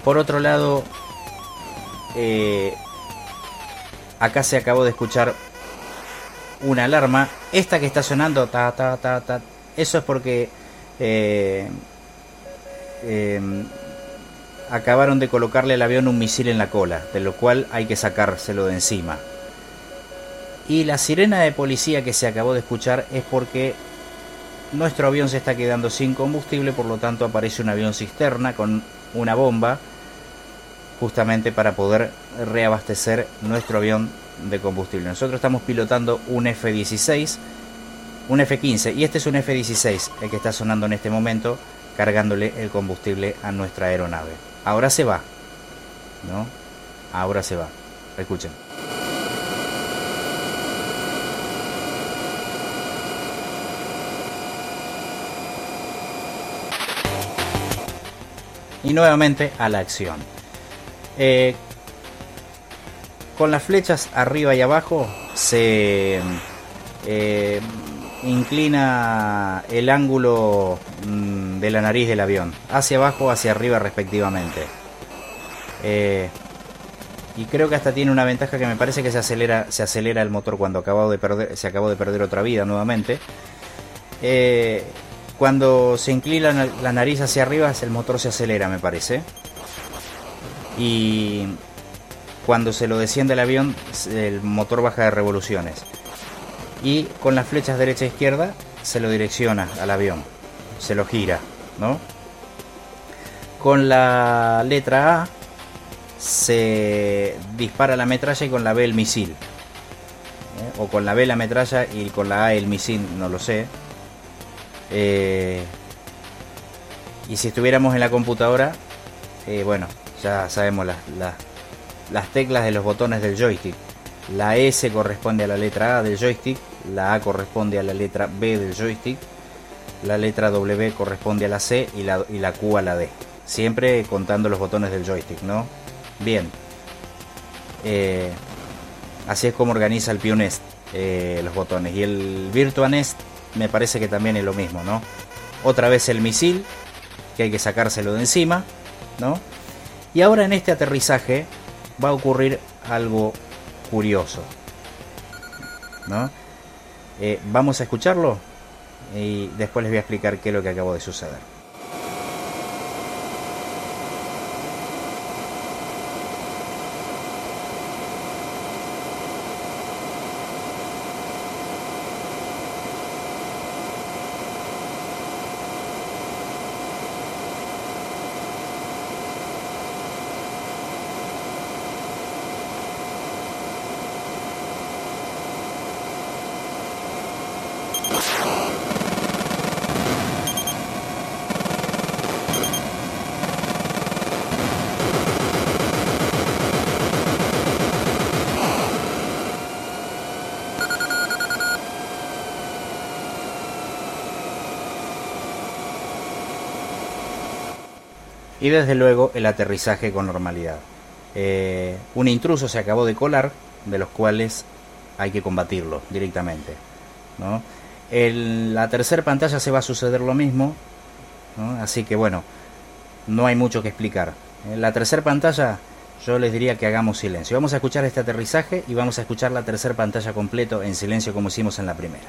Por otro lado, eh, acá se acabó de escuchar una alarma. Esta que está sonando, ta, ta, ta, ta, eso es porque eh, eh, acabaron de colocarle al avión un misil en la cola, de lo cual hay que sacárselo de encima. Y la sirena de policía que se acabó de escuchar es porque nuestro avión se está quedando sin combustible, por lo tanto aparece un avión cisterna con una bomba justamente para poder reabastecer nuestro avión de combustible. Nosotros estamos pilotando un F-16, un F-15 y este es un F-16 el que está sonando en este momento cargándole el combustible a nuestra aeronave. Ahora se va, ¿no? Ahora se va. Escuchen. Y nuevamente a la acción. Eh, con las flechas arriba y abajo se eh, inclina el ángulo mm, de la nariz del avión, hacia abajo hacia arriba respectivamente. Eh, y creo que hasta tiene una ventaja que me parece que se acelera, se acelera el motor cuando de perder, se acabó de perder otra vida nuevamente. Cuando se inclina la nariz hacia arriba, el motor se acelera, me parece. Y cuando se lo desciende el avión, el motor baja de revoluciones. Y con las flechas derecha e izquierda, se lo direcciona al avión. Se lo gira, ¿no? Con la letra A se dispara la metralla y con la B el misil. ¿eh? O con la B la metralla y con la A el misil, no lo sé. Eh, y si estuviéramos en la computadora, eh, bueno, ya sabemos las, las, las teclas de los botones del joystick. La S corresponde a la letra A del joystick la A corresponde a la letra B del joystick, la letra W corresponde a la C y la, y la Q a la D. Siempre contando los botones del joystick, ¿no? Bien. Eh, así es como organiza el Pionest eh, los botones. Y el Virtuanest me parece que también es lo mismo, ¿no? Otra vez el misil, que hay que sacárselo de encima, ¿no? Y ahora en este aterrizaje va a ocurrir algo curioso, ¿no? Eh, vamos a escucharlo y después les voy a explicar qué es lo que acabó de suceder. Desde luego el aterrizaje con normalidad. Eh, un intruso se acabó de colar, de los cuales hay que combatirlo directamente. ¿no? En la tercera pantalla se va a suceder lo mismo, así que bueno, no hay mucho que explicar. En la tercera pantalla yo les diría que hagamos silencio. Vamos a escuchar este aterrizaje y vamos a escuchar la tercera pantalla completo en silencio como hicimos en la primera.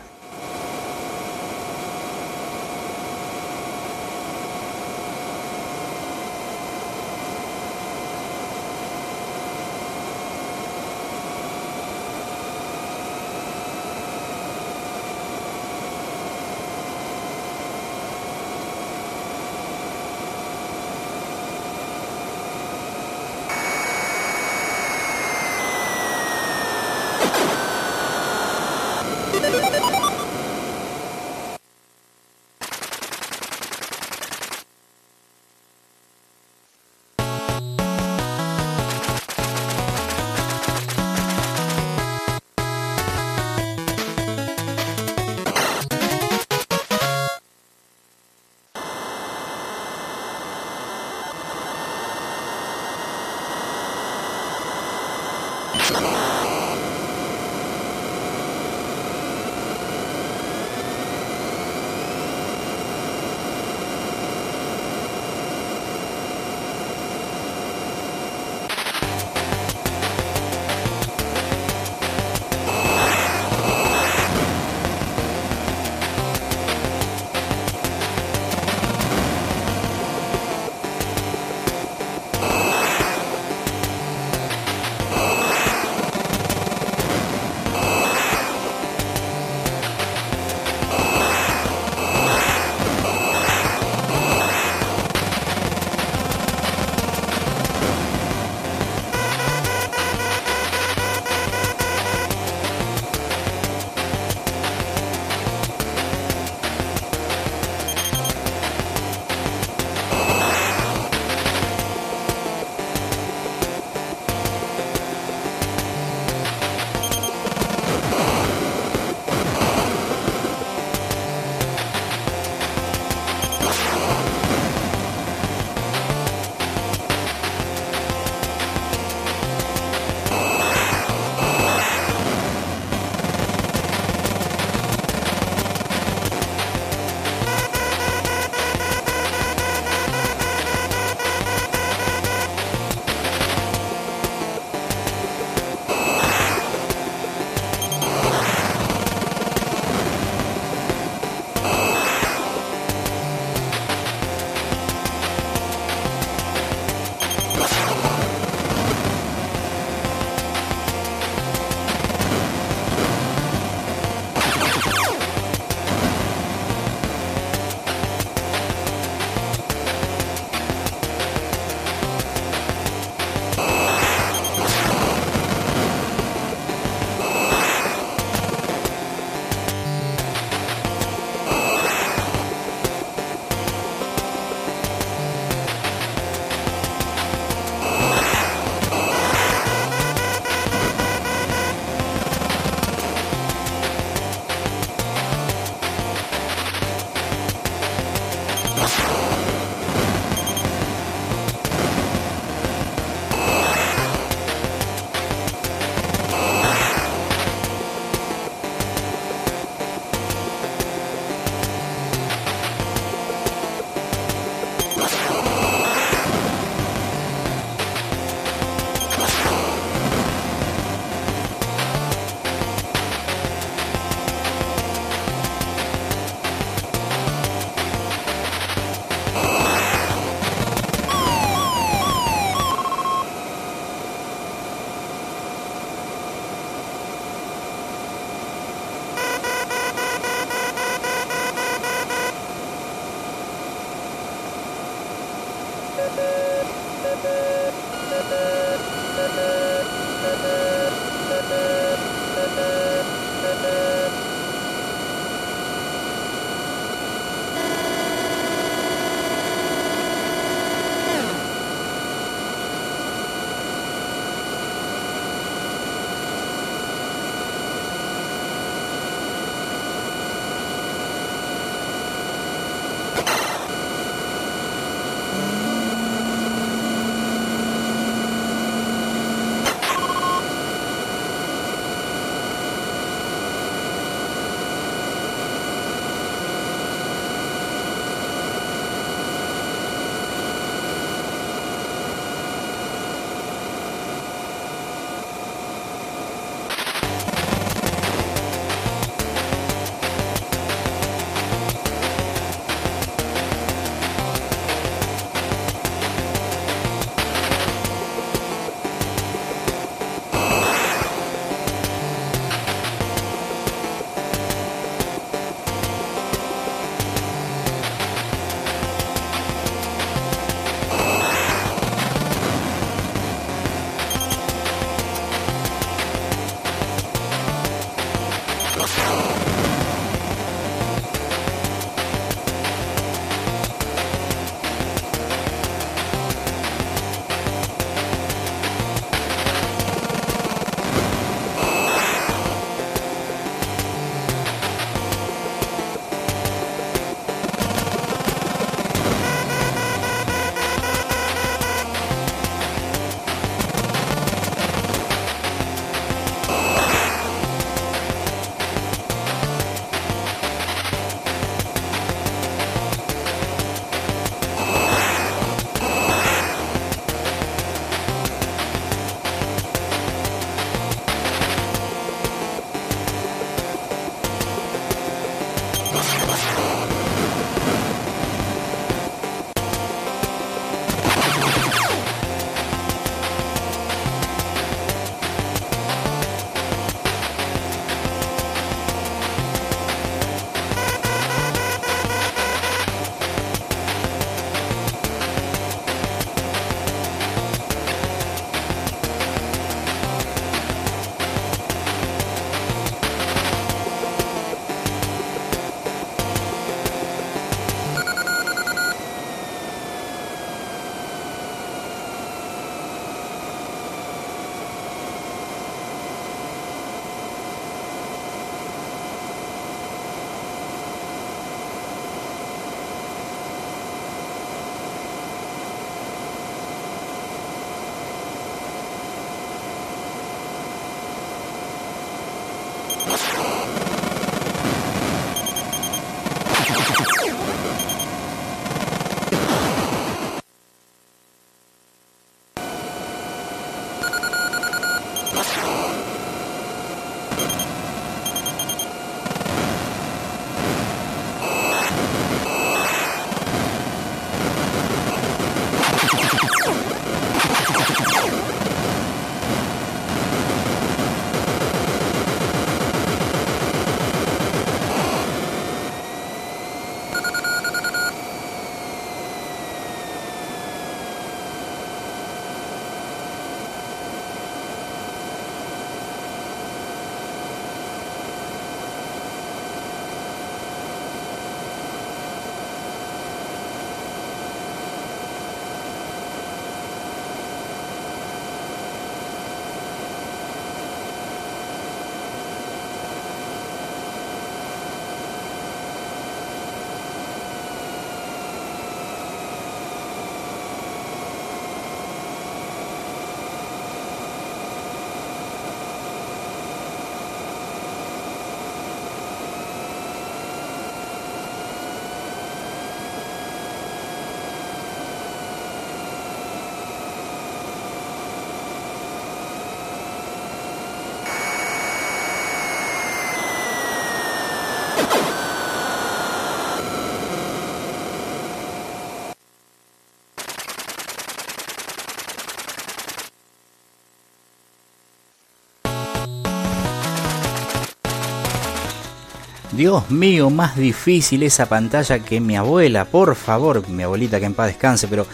Dios mío, más difícil esa pantalla que mi abuela, por favor, mi abuelita que en paz descanse, pero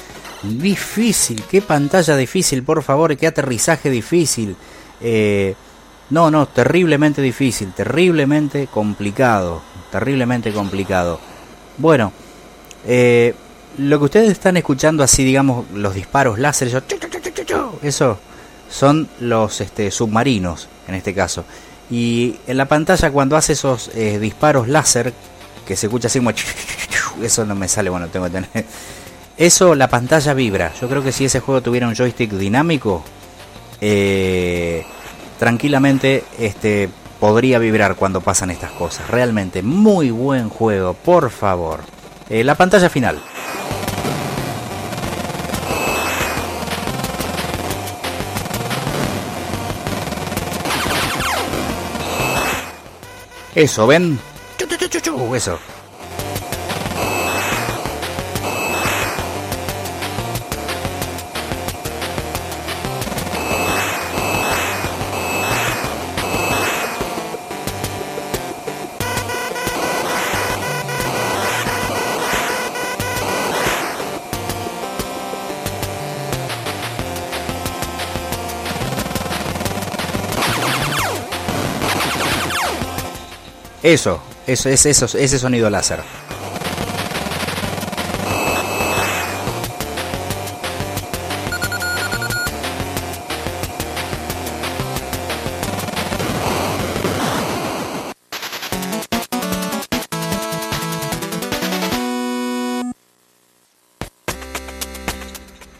difícil, qué pantalla difícil, por favor, qué aterrizaje difícil. Eh, no, no, terriblemente difícil, terriblemente complicado, terriblemente complicado. Bueno, eh, lo que ustedes están escuchando así, digamos, los disparos láser, eso, eso son los este, submarinos, en este caso. Y en la pantalla cuando hace esos eh, disparos láser, que se escucha así como... Eso no me sale, bueno, tengo que tener... Eso, la pantalla vibra. Yo creo que si ese juego tuviera un joystick dinámico, eh, tranquilamente este, podría vibrar cuando pasan estas cosas. Realmente, muy buen juego, por favor. Eh, la pantalla final. Eso, ven. Chu, chu, chu, chu, Eso. Eso, eso es eso, ese sonido láser.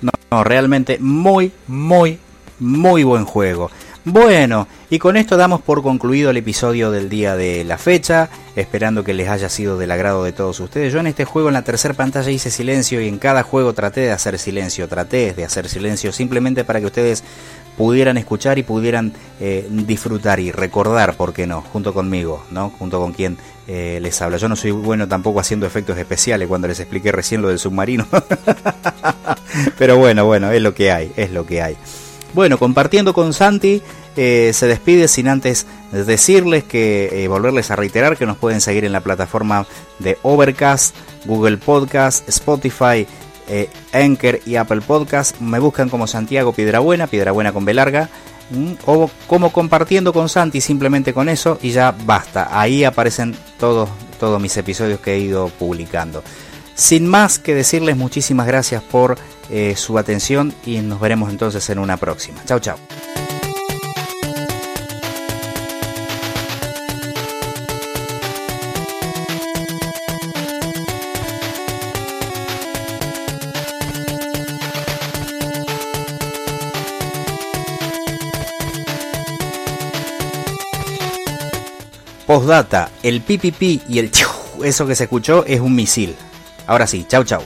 No, no, realmente muy, muy, muy buen juego. Bueno, y con esto damos por concluido el episodio del día de la fecha, esperando que les haya sido del agrado de todos ustedes. Yo en este juego en la tercera pantalla hice silencio y en cada juego traté de hacer silencio, traté de hacer silencio simplemente para que ustedes pudieran escuchar y pudieran eh, disfrutar y recordar, ¿por qué no? Junto conmigo, ¿no? Junto con quien eh, les habla. Yo no soy bueno tampoco haciendo efectos especiales cuando les expliqué recién lo del submarino. Pero bueno, bueno, es lo que hay, es lo que hay. Bueno, compartiendo con Santi, eh, se despide sin antes decirles que eh, volverles a reiterar que nos pueden seguir en la plataforma de Overcast, Google Podcast, Spotify, eh, Anchor y Apple Podcast. Me buscan como Santiago Piedrabuena, Piedrabuena con B larga, mm, o como compartiendo con Santi, simplemente con eso y ya basta. Ahí aparecen todos, todos mis episodios que he ido publicando. Sin más que decirles, muchísimas gracias por eh, su atención y nos veremos entonces en una próxima. Chao, chao. Postdata, el pipipi y el eso que se escuchó es un misil. Ahora sí, chao, chao.